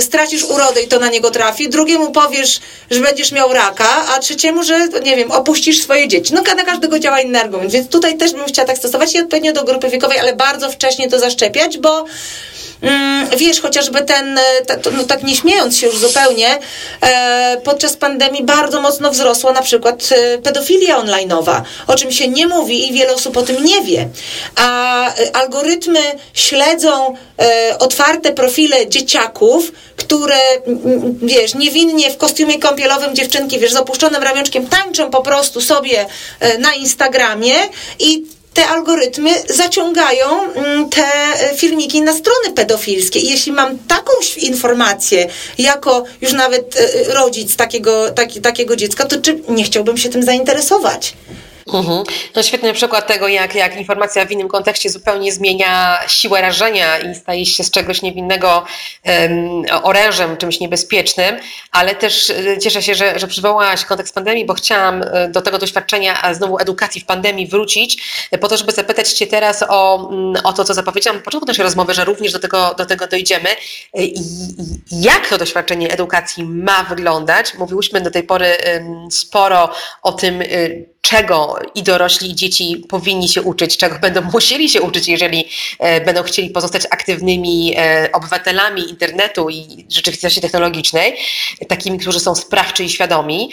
B: stracisz urodę i to na niego trafi, drugiemu powiesz, że będziesz miał raka, a trzeciemu, że nie wiem, opuścisz swoje dzieci. No na każdego działa inny argument, więc tutaj też bym chciała tak stosować i odpowiednio do grupy wiekowej, ale bardzo wcześnie to zaszczepiać, bo wiesz, chociażby ten, e, no tak nie śmiejąc się już zupełnie, e, podczas pandemii bardzo mocno wzrosła na przykład e, pedofilia online'owa, o czym się nie mówi i wiele osób o tym nie wie. A algorytmy śledzą otwarte profile dzieciaków, które, m, m, wiesz, niewinnie w kostiumie kąpielowym dziewczynki, wiesz, z opuszczonym ramionczkiem tańczą po prostu sobie na Instagramie i te algorytmy zaciągają mm, te e, filmiki na strony pedofilskie. I jeśli mam taką informację, jako już nawet e, rodzic takiego, taki, takiego dziecka, to czy nie chciałbym się tym zainteresować?
A: Mhm. To świetny przykład tego, jak, jak informacja w innym kontekście zupełnie zmienia siłę rażenia i staje się z czegoś niewinnego um, orężem, czymś niebezpiecznym, ale też e, cieszę się, że, że przywołałaś kontekst pandemii, bo chciałam e, do tego doświadczenia a znowu edukacji w pandemii wrócić, e, po to, żeby zapytać Cię teraz o, mm, o to, co zapowiedziałam na początku naszej rozmowy, że również do tego, do tego dojdziemy. I, jak to doświadczenie edukacji ma wyglądać? Mówiłyśmy do tej pory sporo o tym, y, czego i dorośli, i dzieci powinni się uczyć, czego będą musieli się uczyć, jeżeli e, będą chcieli pozostać aktywnymi e, obywatelami internetu i rzeczywistości technologicznej, takimi, którzy są sprawczy i świadomi.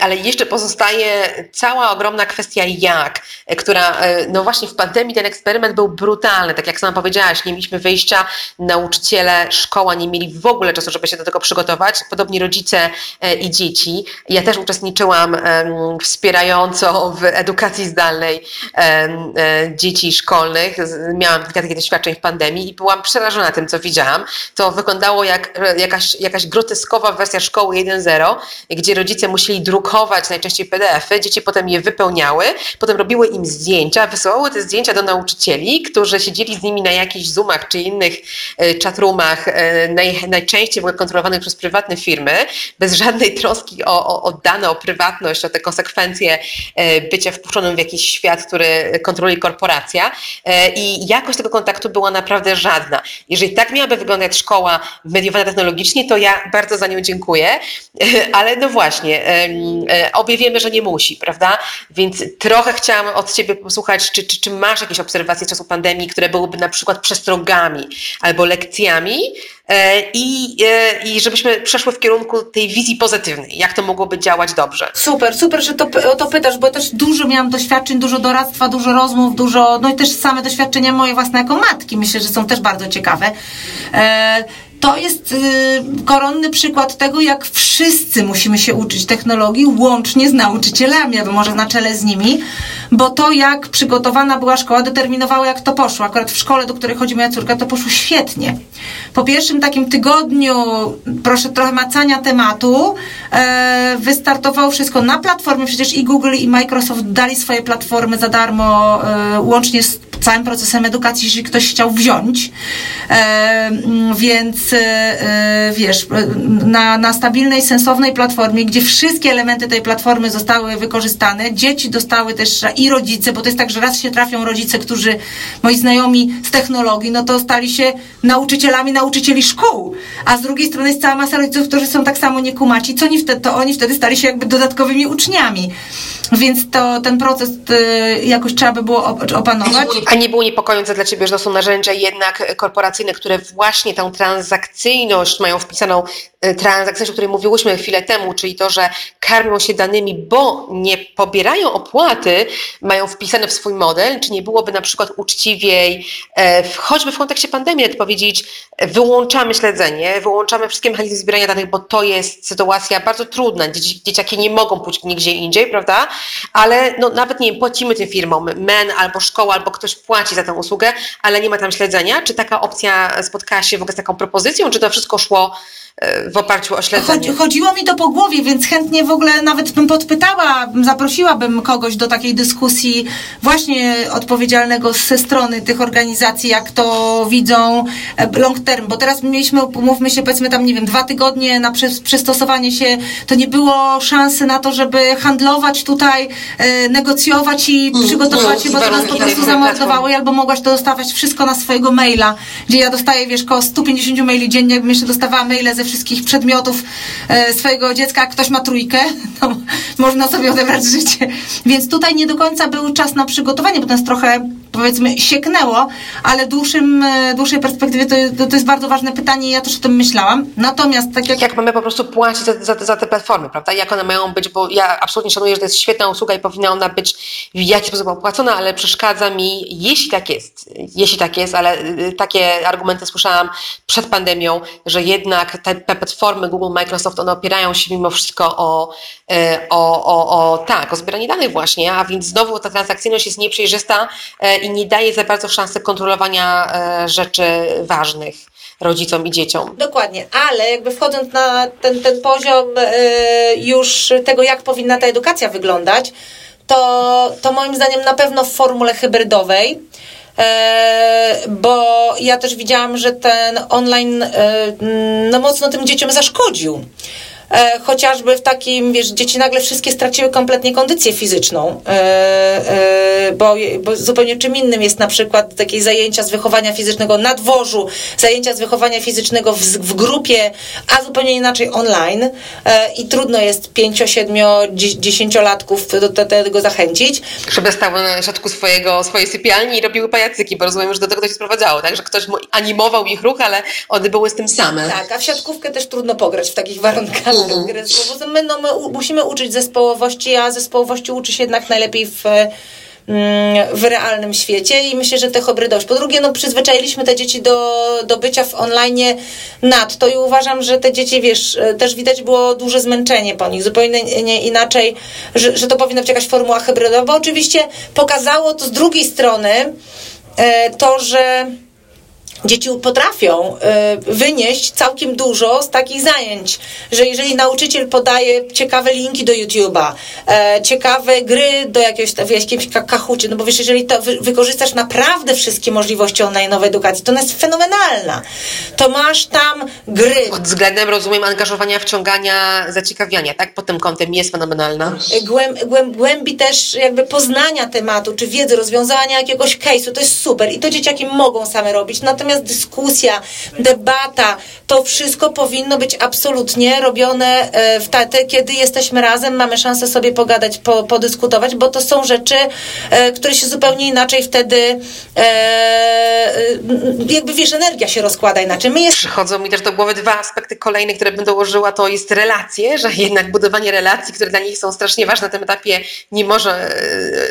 A: Ale jeszcze pozostaje cała ogromna kwestia jak, e, która, no właśnie w pandemii ten eksperyment był brutalny, tak jak sama powiedziałaś, nie mieliśmy wyjścia, nauczyciele, szkoła nie mieli w ogóle czasu, żeby się do tego przygotować, podobnie rodzice i dzieci. Ja też uczestniczyłam em, w edukacji zdalnej e, dzieci szkolnych. Miałam kilka takich doświadczeń w pandemii i byłam przerażona tym, co widziałam. To wyglądało jak e, jakaś, jakaś groteskowa wersja szkoły 1.0, gdzie rodzice musieli drukować najczęściej PDF-y, dzieci potem je wypełniały, potem robiły im zdjęcia, wysyłały te zdjęcia do nauczycieli, którzy siedzieli z nimi na jakichś Zoomach czy innych e, chatroomach, naj, najczęściej w ogóle kontrolowanych przez prywatne firmy, bez żadnej troski o, o, o dane, o prywatność, o te konsekwencje bycia wpuszczonym w jakiś świat, który kontroluje korporacja. E, I jakość tego kontaktu była naprawdę żadna. Jeżeli tak miałaby wyglądać szkoła mediowana technologicznie, to ja bardzo za nią dziękuję, E, ale no właśnie, e, obie wiemy, że nie musi, prawda? Więc trochę chciałam od Ciebie posłuchać, czy, czy, czy masz jakieś obserwacje czasu pandemii, które byłyby na przykład przestrogami albo lekcjami e, i, e, i żebyśmy przeszły w kierunku tej wizji pozytywnej, jak to mogłoby działać dobrze.
B: Super, super, że to, o to pytasz, bo też dużo miałam doświadczeń, dużo doradztwa, dużo rozmów, dużo, no i też same doświadczenia moje własne jako matki, myślę, że są też bardzo ciekawe. E, to jest y, koronny przykład tego, jak wszyscy musimy się uczyć technologii, łącznie z nauczycielami, albo może na czele z nimi, bo to, jak przygotowana była szkoła, determinowało, jak to poszło. Akurat w szkole, do której chodzi moja córka, to poszło świetnie. Po pierwszym takim tygodniu, proszę trochę macania tematu, e, wystartowało wszystko na platformie, przecież i Google, i Microsoft dali swoje platformy za darmo, e, łącznie z całym procesem edukacji, jeśli ktoś chciał wziąć. E, mm, więc e, e, wiesz, na, na stabilnej, sensownej platformie, gdzie wszystkie elementy tej platformy zostały wykorzystane, dzieci dostały też i rodzice, bo to jest tak, że raz się trafią rodzice, którzy, moi znajomi z technologii, no to stali się nauczycielami nauczycieli szkół, a z drugiej strony jest cała masa rodziców, którzy są tak samo niekumaci, co oni wtedy, to oni wtedy stali się jakby dodatkowymi uczniami. Więc to ten proces y, jakoś trzeba by było op- opanować.
A: A nie było niepokojące dla Ciebie, że to są narzędzia jednak korporacyjne, które właśnie tę transakcyjność mają wpisaną, e, transakcyjność, o której mówiłyśmy chwilę temu, czyli to, że karmią się danymi, bo nie pobierają opłaty, mają wpisane w swój model, czy nie byłoby na przykład uczciwiej, e, choćby w kontekście pandemii, powiedzieć, wyłączamy śledzenie, wyłączamy wszystkie mechanizmy zbierania danych, bo to jest sytuacja bardzo trudna. Dzieci, dzieciaki nie mogą pójść nigdzie indziej, prawda? Ale no, nawet nie wiem, płacimy tym firmom, MEN albo szkoła, albo ktoś płaci za tę usługę, ale nie ma tam śledzenia. Czy taka opcja spotkała się w ogóle z taką propozycją, czy to wszystko szło w oparciu o śledzenie.
B: Chodziło mi to po głowie, więc chętnie w ogóle nawet bym podpytała, zaprosiłabym kogoś do takiej dyskusji właśnie odpowiedzialnego ze strony tych organizacji, jak to widzą e, long term, bo teraz mieliśmy, umówmy się, powiedzmy tam, nie wiem, dwa tygodnie na przystosowanie się, to nie było szansy na to, żeby handlować tutaj, e, negocjować i mm, przygotować się, bo to nas po prostu zamordowało albo mogłaś to dostawać wszystko na swojego maila, gdzie ja dostaję, wiesz, koło 150 maili dziennie, jeszcze dostawała maile ze wszystkich przedmiotów e, swojego dziecka, jak ktoś ma trójkę, to można sobie odebrać życie. Więc tutaj nie do końca był czas na przygotowanie, bo to jest trochę, powiedzmy, sieknęło, ale dłuższym, e, dłuższej perspektywie to, to, jest bardzo ważne pytanie ja też o tym myślałam. Natomiast tak jak...
A: Jak mamy po prostu płacić za, za, za te platformy, prawda? Jak one mają być, bo ja absolutnie szanuję, że to jest świetna usługa i powinna ona być w jakiś sposób opłacona, ale przeszkadza mi, jeśli tak jest, jeśli tak jest, ale y, takie argumenty słyszałam przed pandemią, że jednak te te platformy Google, Microsoft, one opierają się mimo wszystko o, e, o, o, o, tak, o zbieranie danych właśnie, a więc znowu ta transakcyjność jest nieprzejrzysta e, i nie daje za bardzo szansy kontrolowania e, rzeczy ważnych rodzicom i dzieciom.
B: Dokładnie, ale jakby wchodząc na ten, ten poziom już tego, jak powinna ta edukacja wyglądać, to, to moim zdaniem na pewno w formule hybrydowej, E, bo ja też widziałam, że ten online e, no mocno tym dzieciom zaszkodził. E, chociażby w takim, wiesz, dzieci nagle wszystkie straciły kompletnie kondycję fizyczną, e, e, bo, bo zupełnie czym innym jest na przykład takie zajęcia z wychowania fizycznego na dworzu, zajęcia z wychowania fizycznego w, w grupie, a zupełnie inaczej online i trudno jest pięcio, siedmiu, dziesięciolatków do, do tego zachęcić.
A: Żeby stały na środku swojego, swojej sypialni i robiły pajacyki, bo rozumiem, że do tego to się sprowadzało, tak? Że ktoś animował ich ruch, ale one były z tym same.
B: Tak, a w siatkówkę też trudno pograć w takich warunkach mhm. gry zespołu. My, no, my musimy uczyć zespołowości, a zespołowości uczy się jednak najlepiej w mm, w realnym świecie i myślę, że te hybrydowość. Po drugie, no przyzwyczailiśmy te dzieci do, do bycia w online nadto i uważam, że te dzieci, wiesz, też widać było duże zmęczenie po nich, zupełnie nie inaczej, że, że to powinna być jakaś formuła hybrydowa, bo oczywiście pokazało to z drugiej strony e, to, że dzieci potrafią y, wynieść całkiem dużo z takich zajęć, że jeżeli nauczyciel podaje ciekawe linki do YouTube'a, e, ciekawe gry do jakiegoś, w jakimś kachucie, no bo wiesz, jeżeli to wykorzystasz naprawdę wszystkie możliwości online'owej edukacji, to ona jest fenomenalna. To masz tam gry.
A: Pod względem, rozumiem, angażowania, wciągania, zaciekawiania, tak? Pod tym kątem jest fenomenalna.
B: Głęb, głęb, głębi też jakby poznania tematu, czy wiedzy, rozwiązania jakiegoś case'u, to jest super i to dzieciaki mogą same robić, natomiast Natomiast dyskusja, debata, to wszystko powinno być absolutnie robione e, w kiedy jesteśmy razem, mamy szansę sobie pogadać, po, podyskutować, bo to są rzeczy, e, które się zupełnie inaczej wtedy e, jakby wiesz, energia się rozkłada inaczej.
A: My jest... Przychodzą mi też do głowy dwa aspekty kolejne, które bym dołożyła, to jest relacje, że jednak budowanie relacji, które dla nich są strasznie ważne na tym etapie, nie może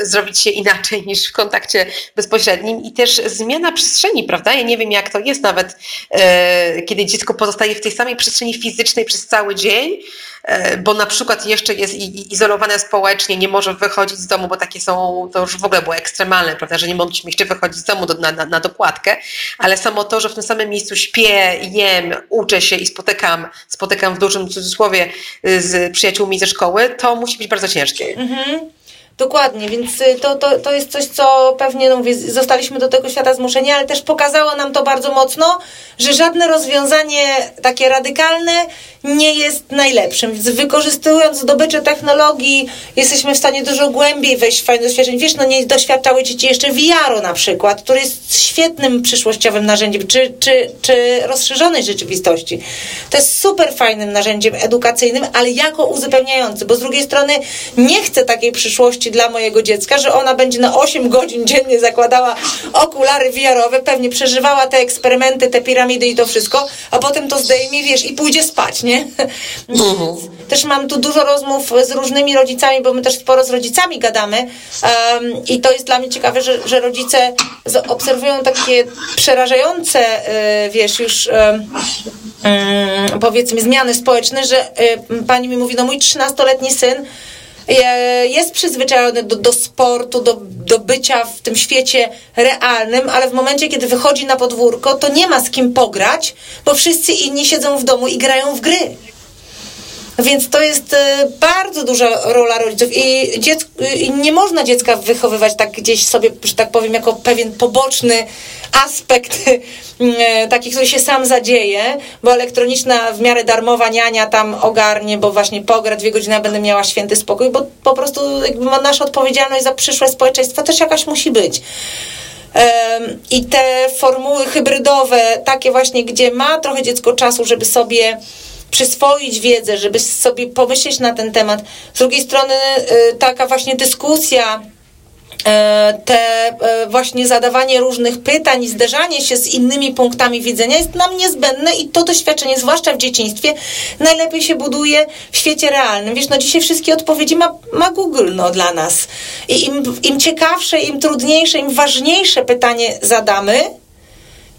A: zrobić się inaczej niż w kontakcie bezpośrednim i też zmiana przestrzeni, prawda? Ja nie wiem, jak to jest nawet, e, kiedy dziecko pozostaje w tej samej przestrzeni fizycznej przez cały dzień, e, bo na przykład jeszcze jest izolowane społecznie, nie może wychodzić z domu, bo takie są, to już w ogóle było ekstremalne, prawda, że nie mogliśmy jeszcze wychodzić z domu do, na, na, na dokładkę, ale samo to, że w tym samym miejscu śpię, jem, uczę się i spotykam, spotykam w dużym cudzysłowie z przyjaciółmi ze szkoły, to musi być bardzo ciężkie. Mhm.
B: Dokładnie, więc y, to, to, to jest coś, co pewnie, no mówię, zostaliśmy do tego świata zmuszeni, ale też pokazało nam to bardzo mocno, że żadne rozwiązanie takie radykalne nie jest najlepszym. Więc wykorzystując zdobycze technologii, jesteśmy w stanie dużo głębiej wejść w fajne doświadczenie. Wiesz, no nie doświadczały dzieci jeszcze VR-u na przykład, który jest świetnym przyszłościowym narzędziem, czy, czy, czy rozszerzonej rzeczywistości. To jest super fajnym narzędziem edukacyjnym, ale jako uzupełniający, bo z drugiej strony nie chcę takiej przyszłości, przyszłości dla mojego dziecka, że ona będzie na 8 godzin dziennie zakładała okulary VR-owe, pewnie przeżywała te eksperymenty, te piramidy i to wszystko, a potem to zdejmie, wiesz, i pójdzie spać, nie? Mhm. Też mam tu dużo rozmów z różnymi rodzicami, bo my też sporo z rodzicami gadamy um, i to jest dla mnie ciekawe, że, że rodzice obserwują takie przerażające, y, wiesz, już y, powiedzmy zmiany społeczne, że y, pani mi mówi, no mój 13-letni syn jest przyzwyczajony do, do sportu, do, do bycia w tym świecie realnym, ale w momencie, kiedy wychodzi na podwórko, to nie ma z kim pograć, bo wszyscy inni siedzą w domu i grają w gry. Więc to jest e, bardzo duża rola rodziców i, dziecko, i nie można dziecka wychowywać tak gdzieś sobie, że tak powiem, jako pewien poboczny aspekt e, taki, który się sam zadzieje, bo elektroniczna w miarę darmowa niania tam ogarnie, bo właśnie pogra dwie godziny, będę miała święty spokój, bo po prostu jakby nasza odpowiedzialność za przyszłe społeczeństwo też jakaś musi być. I te formuły hybrydowe, takie właśnie, gdzie ma trochę dziecko czasu, żeby sobie przyswoić wiedzę, żeby sobie pomyśleć na ten temat. Z drugiej strony y, taka właśnie dyskusja, y, te y, właśnie zadawanie różnych pytań i zderzanie się z innymi punktami widzenia jest nam niezbędne i to doświadczenie, zwłaszcza w dzieciństwie, najlepiej się buduje w świecie realnym. Wiesz, no dzisiaj wszystkie odpowiedzi ma, ma Google no, dla nas. I im, im ciekawsze, im trudniejsze, im ważniejsze pytanie zadamy,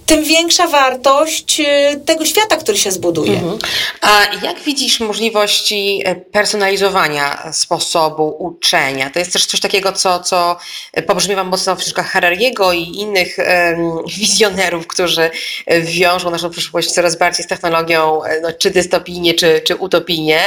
B: tym większa wartość y, tego świata, który się zbuduje. Mhm.
A: A jak widzisz możliwości e, personalizowania sposobu uczenia? To jest też coś takiego, co, co pobrzmiewa mocno w książkach Harariego i innych wizjonerów, którzy wiążą naszą przyszłość coraz bardziej z technologią, e, no, czy dystopijnie, czy, czy utopijnie.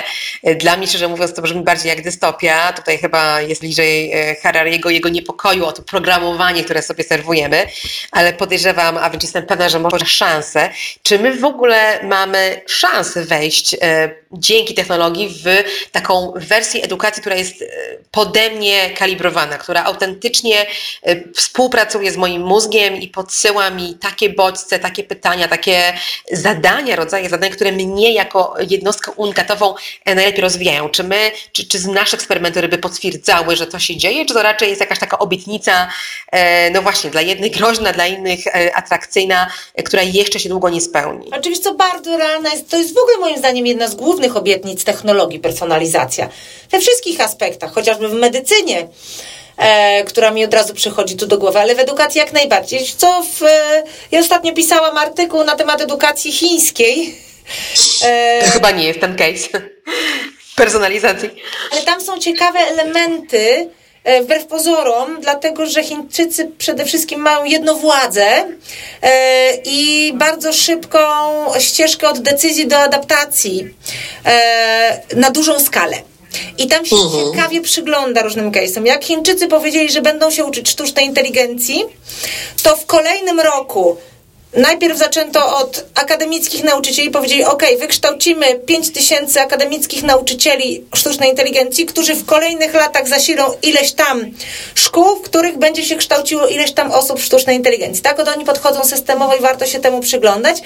A: E, dla mnie, szczerze mówiąc, to brzmi bardziej jak dystopia. Tutaj chyba jest bliżej Harariego, jego niepokoju o to programowanie, które sobie serwujemy, ale podejrzewam, a więc jestem że może szansę. Czy my w ogóle mamy szansę wejść e, dzięki technologii w taką wersję edukacji, która jest e, pode mnie kalibrowana, która autentycznie e, współpracuje z moim mózgiem i podsyła mi takie bodźce, takie pytania, takie zadania, rodzaje zadań, które mnie jako jednostkę unikatową najlepiej rozwijają. Czy my, czy, czy nasze eksperymenty by potwierdzały, że to się dzieje, czy to raczej jest jakaś taka obietnica, no właśnie, dla jednych groźna, dla innych atrakcyjna, która jeszcze się długo nie spełni.
B: Oczywiście co bardzo realna jest, to jest w ogóle moim zdaniem jedna z głównych obietnic technologii, personalizacja. We wszystkich aspektach, chociażby w medycynie. E, która mi od razu przychodzi tu do głowy, ale w edukacji jak najbardziej. Co w, e, ja ostatnio pisałam artykuł na temat edukacji chińskiej.
A: E, to chyba nie jest ten case personalizacji.
B: Ale tam są ciekawe elementy, E, wbrew pozorom, dlatego że Chińczycy przede wszystkim mają jednowładzę e, i bardzo szybką ścieżkę od decyzji do adaptacji e, na dużą skalę. I tam się uh-huh. ciekawie przygląda różnym case'om. Jak Chińczycy powiedzieli, że będą się uczyć sztucznej inteligencji, to w kolejnym roku Najpierw zaczęto od akademickich nauczycieli, powiedzieli, ok, wykształcimy 5 tysięcy akademickich nauczycieli sztucznej inteligencji, którzy w kolejnych latach zasilą ileś tam szkół, w których będzie się kształciło ileś tam osób sztucznej inteligencji. Tak, od oni podchodzą systemowo i warto się temu przyglądać.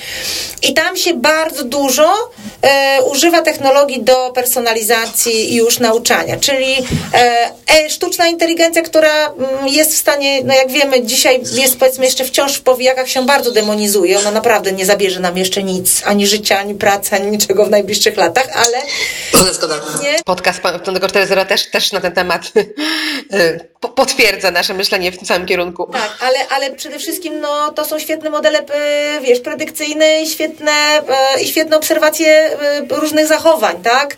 B: I tam się bardzo dużo e, używa technologii do personalizacji już nauczania, czyli e, e, sztuczna inteligencja, która mm, jest w stanie, no jak wiemy, dzisiaj jest powiedzmy jeszcze wciąż w powijakach się bardzo demonizuje, Ona naprawdę nie zabierze nam jeszcze nic, ani życia, ani pracy, ani niczego w najbliższych latach, ale...
A: Nie. Podcast Pionego 4.0 też, też na ten temat y, potwierdza nasze myślenie w tym samym kierunku.
B: Tak, ale, ale przede wszystkim no, to są świetne modele, y, wiesz, predykcyjne i świetne, y, i świetne obserwacje różnych zachowań, tak?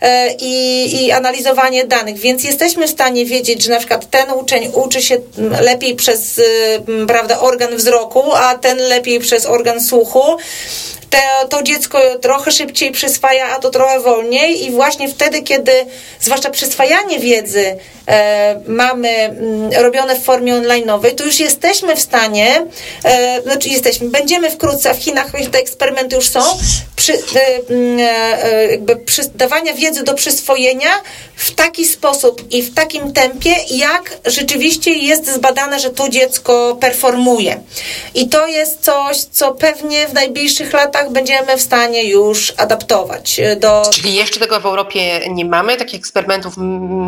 B: E, i, i analizowanie danych, więc jesteśmy w stanie wiedzieć, że na przykład ten uczeń uczy się lepiej przez prawda, organ wzroku, a ten lepiej przez organ słuchu. Te, to dziecko trochę szybciej przyswaja, a to trochę wolniej i właśnie wtedy, kiedy zwłaszcza przyswajanie wiedzy mamy m, mm, robione w formie online'owej, to już jesteśmy w stanie, e, znaczy jesteśmy, będziemy wkrótce, a w Chinach te eksperymenty już są, przy, e, mm, e, jakby dawania wiedzy do przyswojenia w taki sposób i w takim tempie, jak rzeczywiście jest zbadane, że to dziecko performuje. I to jest coś, co pewnie w najbliższych latach będziemy w stanie już adaptować do...
A: Czyli jeszcze tego w Europie nie mamy, takich eksperymentów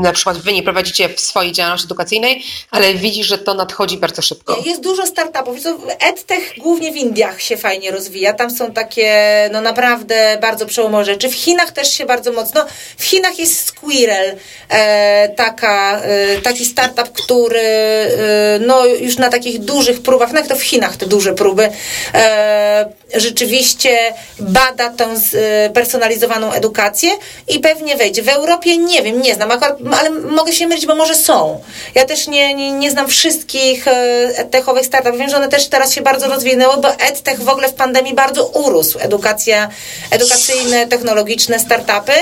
A: na przykład wy nie prowadzicie prowadzicie w swojej działalności edukacyjnej, ale widzisz, że to nadchodzi bardzo szybko.
B: Jest dużo startupów. EdTech głównie w Indiach się fajnie rozwija. Tam są takie no naprawdę bardzo przełomowe rzeczy. W Chinach też się bardzo mocno. W Chinach jest Squirrel, e, taka, e, taki startup, który e, no już na takich dużych próbach, jak to w Chinach te duże próby, e, rzeczywiście bada tą e, personalizowaną edukację i pewnie wejdzie. W Europie nie wiem, nie znam, ale mogę się mylić, bo może są. Ja też nie, nie, nie znam wszystkich e, techowych startupów. Wiem, że one też teraz się bardzo rozwinęły, bo edtech w ogóle w pandemii bardzo urósł. Edukacja, edukacyjne, technologiczne startupy,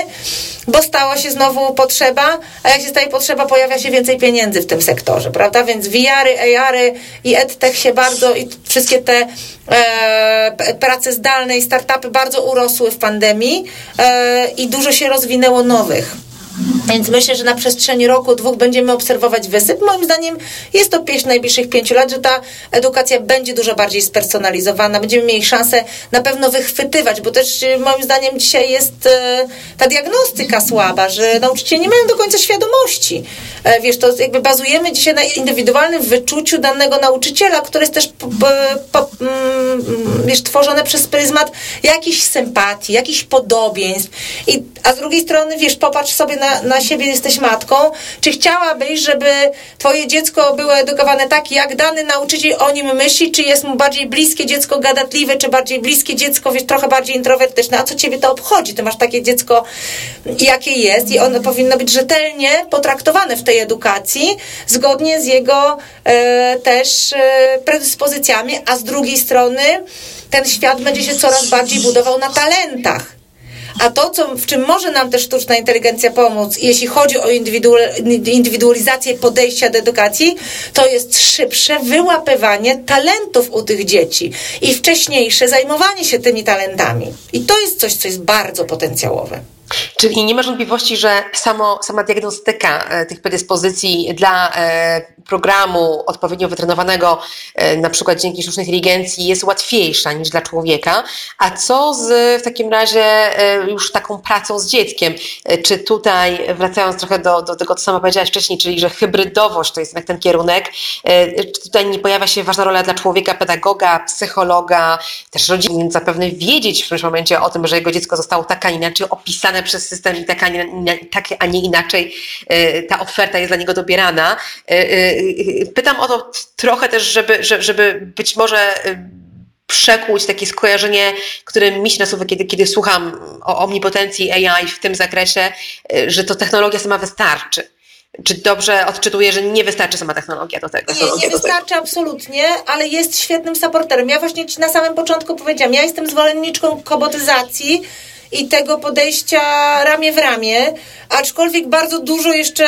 B: bo stała się znowu potrzeba, a jak się staje potrzeba, pojawia się więcej pieniędzy w tym sektorze, prawda? Więc VR-y, AR-y i edtech się bardzo i wszystkie te e, prace zdalne i startupy bardzo urosły w pandemii e, i dużo się rozwinęło nowych. Więc myślę, że na przestrzeni roku, dwóch będziemy obserwować wysyp. Moim zdaniem jest to pieśń najbliższych pięciu lat, że ta edukacja będzie dużo bardziej spersonalizowana. Będziemy mieli szansę na pewno wychwytywać, bo też y, moim zdaniem dzisiaj jest y, ta diagnostyka słaba, że nauczyciele nie mają do końca świadomości. E, wiesz, to jakby bazujemy dzisiaj na indywidualnym wyczuciu danego nauczyciela, który jest też mm, wiesz, tworzone przez pryzmat jakichś sympatii, jakichś podobieństw. I, a z drugiej strony, wiesz, popatrz sobie na na, siebie jesteś matką, czy chciałabyś, żeby twoje dziecko było edukowane tak, jak dany nauczyciel o nim myśli, czy jest mu bardziej bliskie dziecko gadatliwe, czy bardziej bliskie dziecko, wiesz, trochę bardziej introwertyczne, a co ciebie to obchodzi? Ty masz takie dziecko, jakie jest i ono powinno być rzetelnie potraktowane w tej edukacji, zgodnie z jego e, też e, predyspozycjami, a z drugiej strony ten świat będzie się coraz bardziej budował na talentach. A to, co, w czym może nam też sztuczna inteligencja pomóc, jeśli chodzi o indywidualizację podejścia do edukacji, to jest szybsze wyłapywanie talentów u tych dzieci i wcześniejsze zajmowanie się tymi talentami. I to jest coś, co jest bardzo potencjałowe.
A: Czyli nie ma wątpliwości, że samo, sama diagnostyka e, tych predyspozycji dla e, programu odpowiednio wytrenowanego, e, na przykład dzięki sztucznej inteligencji, jest łatwiejsza niż dla człowieka. A co z w takim razie już taką pracą z dzieckiem? Czy tutaj, wracając trochę do, do tego, co sama powiedziałaś wcześniej, czyli że hybrydowość to jest jednak ten kierunek, czy tutaj nie pojawia się ważna rola dla człowieka, pedagoga, psychologa, też rodziny, zapewne wiedzieć w którymś momencie o tym, że jego dziecko zostało tak, a inaczej opisane przez system i tak, a nie, tak, a nie inaczej e, ta oferta jest dla niego dobierana. Pytam o to trochę też, żeby, żeby być może przekłuć takie skojarzenie, które mi się nasuwa, kiedy, kiedy słucham o omnipotencji AI w tym zakresie, że to technologia sama wystarczy. Czy dobrze odczytuję, że nie wystarczy sama technologia do tego?
B: Nie, nie wystarczy absolutnie, ale jest świetnym supporterem. Ja właśnie Ci na samym początku powiedziałam, ja jestem zwolenniczką kobotyzacji, i tego podejścia ramię w ramię, aczkolwiek bardzo dużo jeszcze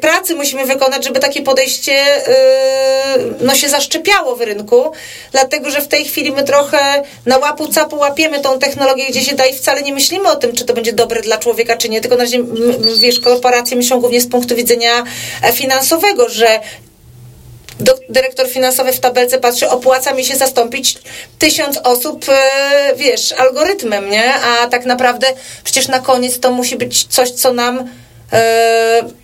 B: pracy musimy wykonać, żeby takie podejście yy, no, się zaszczepiało w rynku, dlatego że w tej chwili my trochę na łapu capu łapiemy tą technologię, gdzie się da i wcale nie myślimy o tym, czy to będzie dobre dla człowieka, czy nie, tylko na razie, wiesz, korporacje myślą głównie z punktu widzenia e, finansowego, że do, dyrektor finansowy w tabelce patrzy, opłaca mi się zastąpić tysiąc osób, e, wiesz, algorytmem, nie? A tak naprawdę przecież na koniec to musi być coś, co nam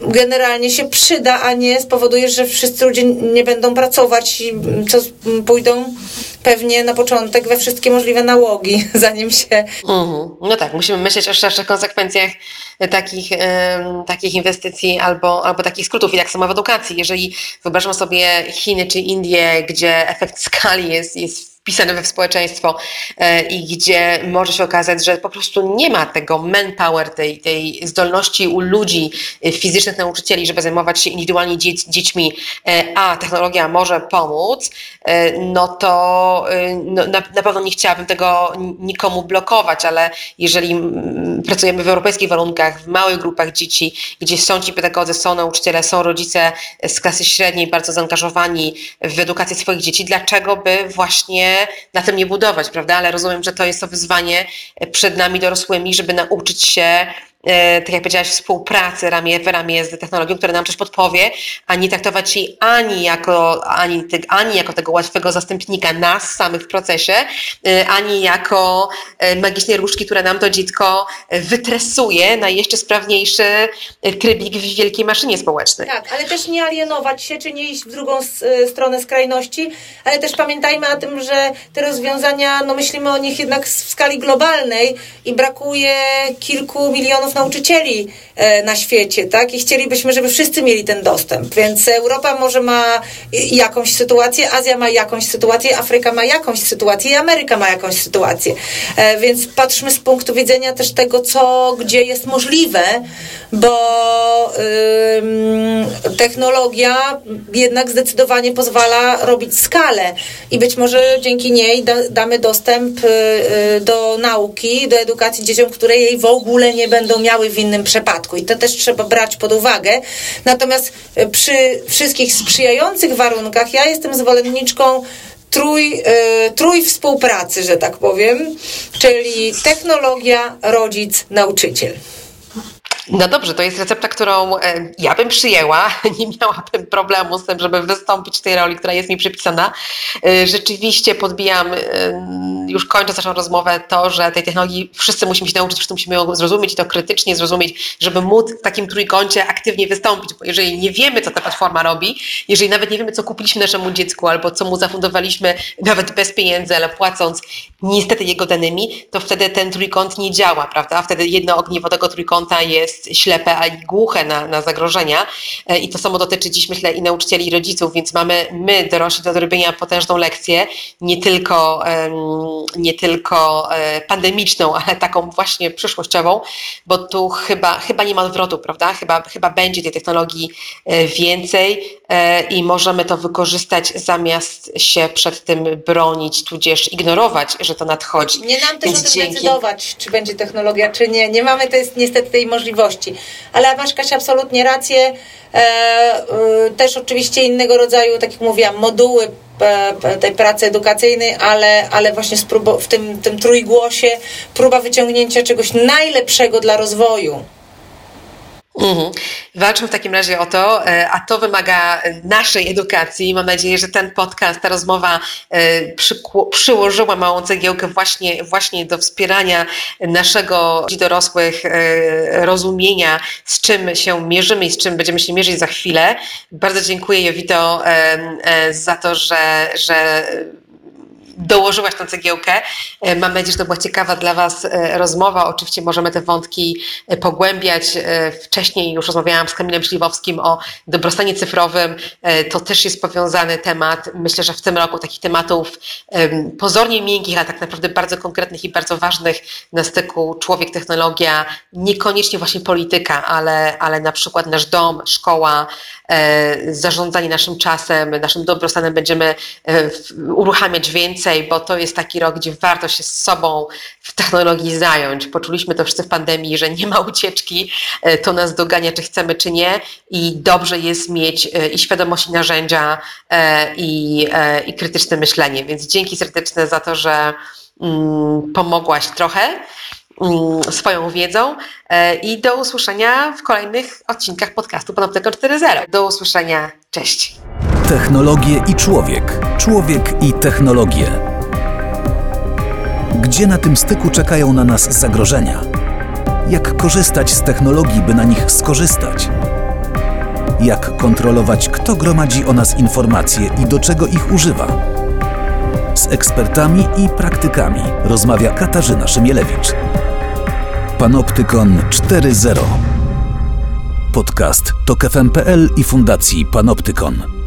B: generalnie się przyda, a nie spowoduje, że wszyscy ludzie nie będą pracować i co pójdą pewnie na początek we wszystkie możliwe nałogi, zanim się.
A: Mhm. No tak, musimy myśleć o szerszych konsekwencjach takich, takich inwestycji albo, albo takich skrótów. I tak samo w edukacji. Jeżeli wyobrażam sobie Chiny czy Indie, gdzie efekt skali jest, jest wpisane społeczeństwo e, i gdzie może się okazać, że po prostu nie ma tego manpower, tej, tej zdolności u ludzi e, fizycznych nauczycieli, żeby zajmować się indywidualnie dziećmi, e, a technologia może pomóc, no to no, na, na pewno nie chciałabym tego nikomu blokować, ale jeżeli pracujemy w europejskich warunkach, w małych grupach dzieci, gdzie są ci pedagodzy, są nauczyciele, są rodzice z klasy średniej bardzo zaangażowani w edukację swoich dzieci, dlaczego by właśnie na tym nie budować, prawda? Ale rozumiem, że to jest to wyzwanie przed nami dorosłymi, żeby nauczyć się tak jak powiedziałaś, współpracy ramię w ramię z technologią, która nam coś podpowie, a nie traktować jej ani jako, ani, ani jako tego łatwego zastępnika nas samych w procesie, e, ani jako e, magicznej różdżki, która nam to dziecko wytresuje na jeszcze sprawniejszy trybik w wielkiej maszynie społecznej.
B: Tak, ale też nie alienować się, czy nie iść w drugą stronę skrajności, ale też pamiętajmy o tym, że te rozwiązania, no myślimy o nich jednak w skali globalnej i brakuje kilku milionów nauczycieli e, na świecie, tak? I chcielibyśmy, żeby wszyscy mieli ten dostęp. Więc Europa może ma jakąś sytuację, Azja ma jakąś sytuację, Afryka ma jakąś sytuację i Ameryka ma jakąś sytuację. E, więc patrzmy z punktu widzenia też tego, co, gdzie jest możliwe, bo technologia jednak zdecydowanie pozwala robić skalę i być może dzięki niej da, damy dostęp y, y, do nauki, do edukacji dzieciom, które jej w ogóle nie będą miały w innym przypadku. I to też trzeba brać pod uwagę. Natomiast y, przy wszystkich sprzyjających warunkach ja jestem zwolenniczką trój, trój współpracy, że tak powiem, czyli technologia, rodzic, nauczyciel.
A: No dobrze, to jest recepta, którą e, ja bym przyjęła. Nie miałabym problemu z tym, żeby wystąpić w tej roli, która jest mi przypisana. E, rzeczywiście podbijam, e, już kończąc naszą rozmowę, to, że tej technologii wszyscy musimy się nauczyć, wszyscy musimy ją zrozumieć i to krytycznie zrozumieć, żeby móc w takim trójkącie aktywnie wystąpić. Bo jeżeli nie wiemy, co ta platforma robi, jeżeli nawet nie wiemy, co kupiliśmy naszemu dziecku albo co mu zafundowaliśmy, nawet bez pieniędzy, ale płacąc niestety jego danymi, to wtedy ten trójkąt nie działa, prawda? Wtedy jedno ogniwo tego trójkąta jest jest ślepe, a i głuche na, na zagrożenia. E, I to samo dotyczy dziś, myślę, i nauczycieli, i rodziców, więc mamy my, dorośli, do zrobienia potężną lekcję, nie tylko, nie tylko e, pandemiczną, ale taką właśnie przyszłościową, bo tu chyba, chyba nie ma odwrotu, prawda? Chyba, chyba będzie tej technologii e, więcej i możemy to wykorzystać zamiast się przed tym bronić, tudzież ignorować, że to nadchodzi.
B: Nie nam też Więc o tym dzięki... decydować, czy będzie technologia, czy nie. Nie mamy to jest niestety tej możliwości Ale masz Kasia absolutnie rację. E, e, też oczywiście innego rodzaju, tak jak mówiłam, moduły e, tej pracy edukacyjnej, ale, ale właśnie w tym, tym trójgłosie próba wyciągnięcia czegoś najlepszego dla rozwoju.
A: Mhm. Walczmy w takim razie o to, e, a to wymaga naszej edukacji. Mam nadzieję, że ten podcast, ta rozmowa e, przyłożyła małą cegiełkę właśnie, właśnie do wspierania naszego dorosłych e, rozumienia, z czym się mierzymy i z czym będziemy się mierzyć za chwilę. Bardzo dziękuję Jowito za to, że, że dołożyłaś tą cegiełkę. E, mam nadzieję, że to była ciekawa dla Was e, rozmowa. Oczywiście możemy te wątki e, pogłębiać. Wcześniej już rozmawiałam z Kamilem Śliwowskim o dobrostanie cyfrowym. To też jest powiązany temat. Myślę, że w tym roku takich tematów pozornie miękkich, a tak naprawdę bardzo konkretnych i bardzo ważnych na styku człowiek-technologia, niekoniecznie właśnie polityka, ale, ale na przykład nasz dom, szkoła, zarządzanie naszym czasem, naszym dobrostanem będziemy uruchamiać więcej bo to jest taki rok, gdzie warto się z sobą w technologii zająć. Poczuliśmy to wszyscy w pandemii, że nie ma ucieczki, e, to nas dogania, czy chcemy, czy nie. I dobrze jest mieć e, i świadomość, i narzędzia, e, i, i krytyczne myślenie. Więc dzięki serdeczne za to, że mm, pomogłaś trochę swoją wiedzą i do usłyszenia w kolejnych odcinkach podcastu Panoptyka 4.0. Do usłyszenia, cześć!
C: Technologie i człowiek. Człowiek i technologie. Gdzie na tym styku czekają na nas zagrożenia? Jak korzystać z technologii, by na nich skorzystać? Jak kontrolować, kto gromadzi o nas informacje i do czego ich używa? Z ekspertami i praktykami rozmawia Katarzyna Szymielewicz. Panoptykon 4.0 Podcast to KFM.pl i Fundacji Panoptykon.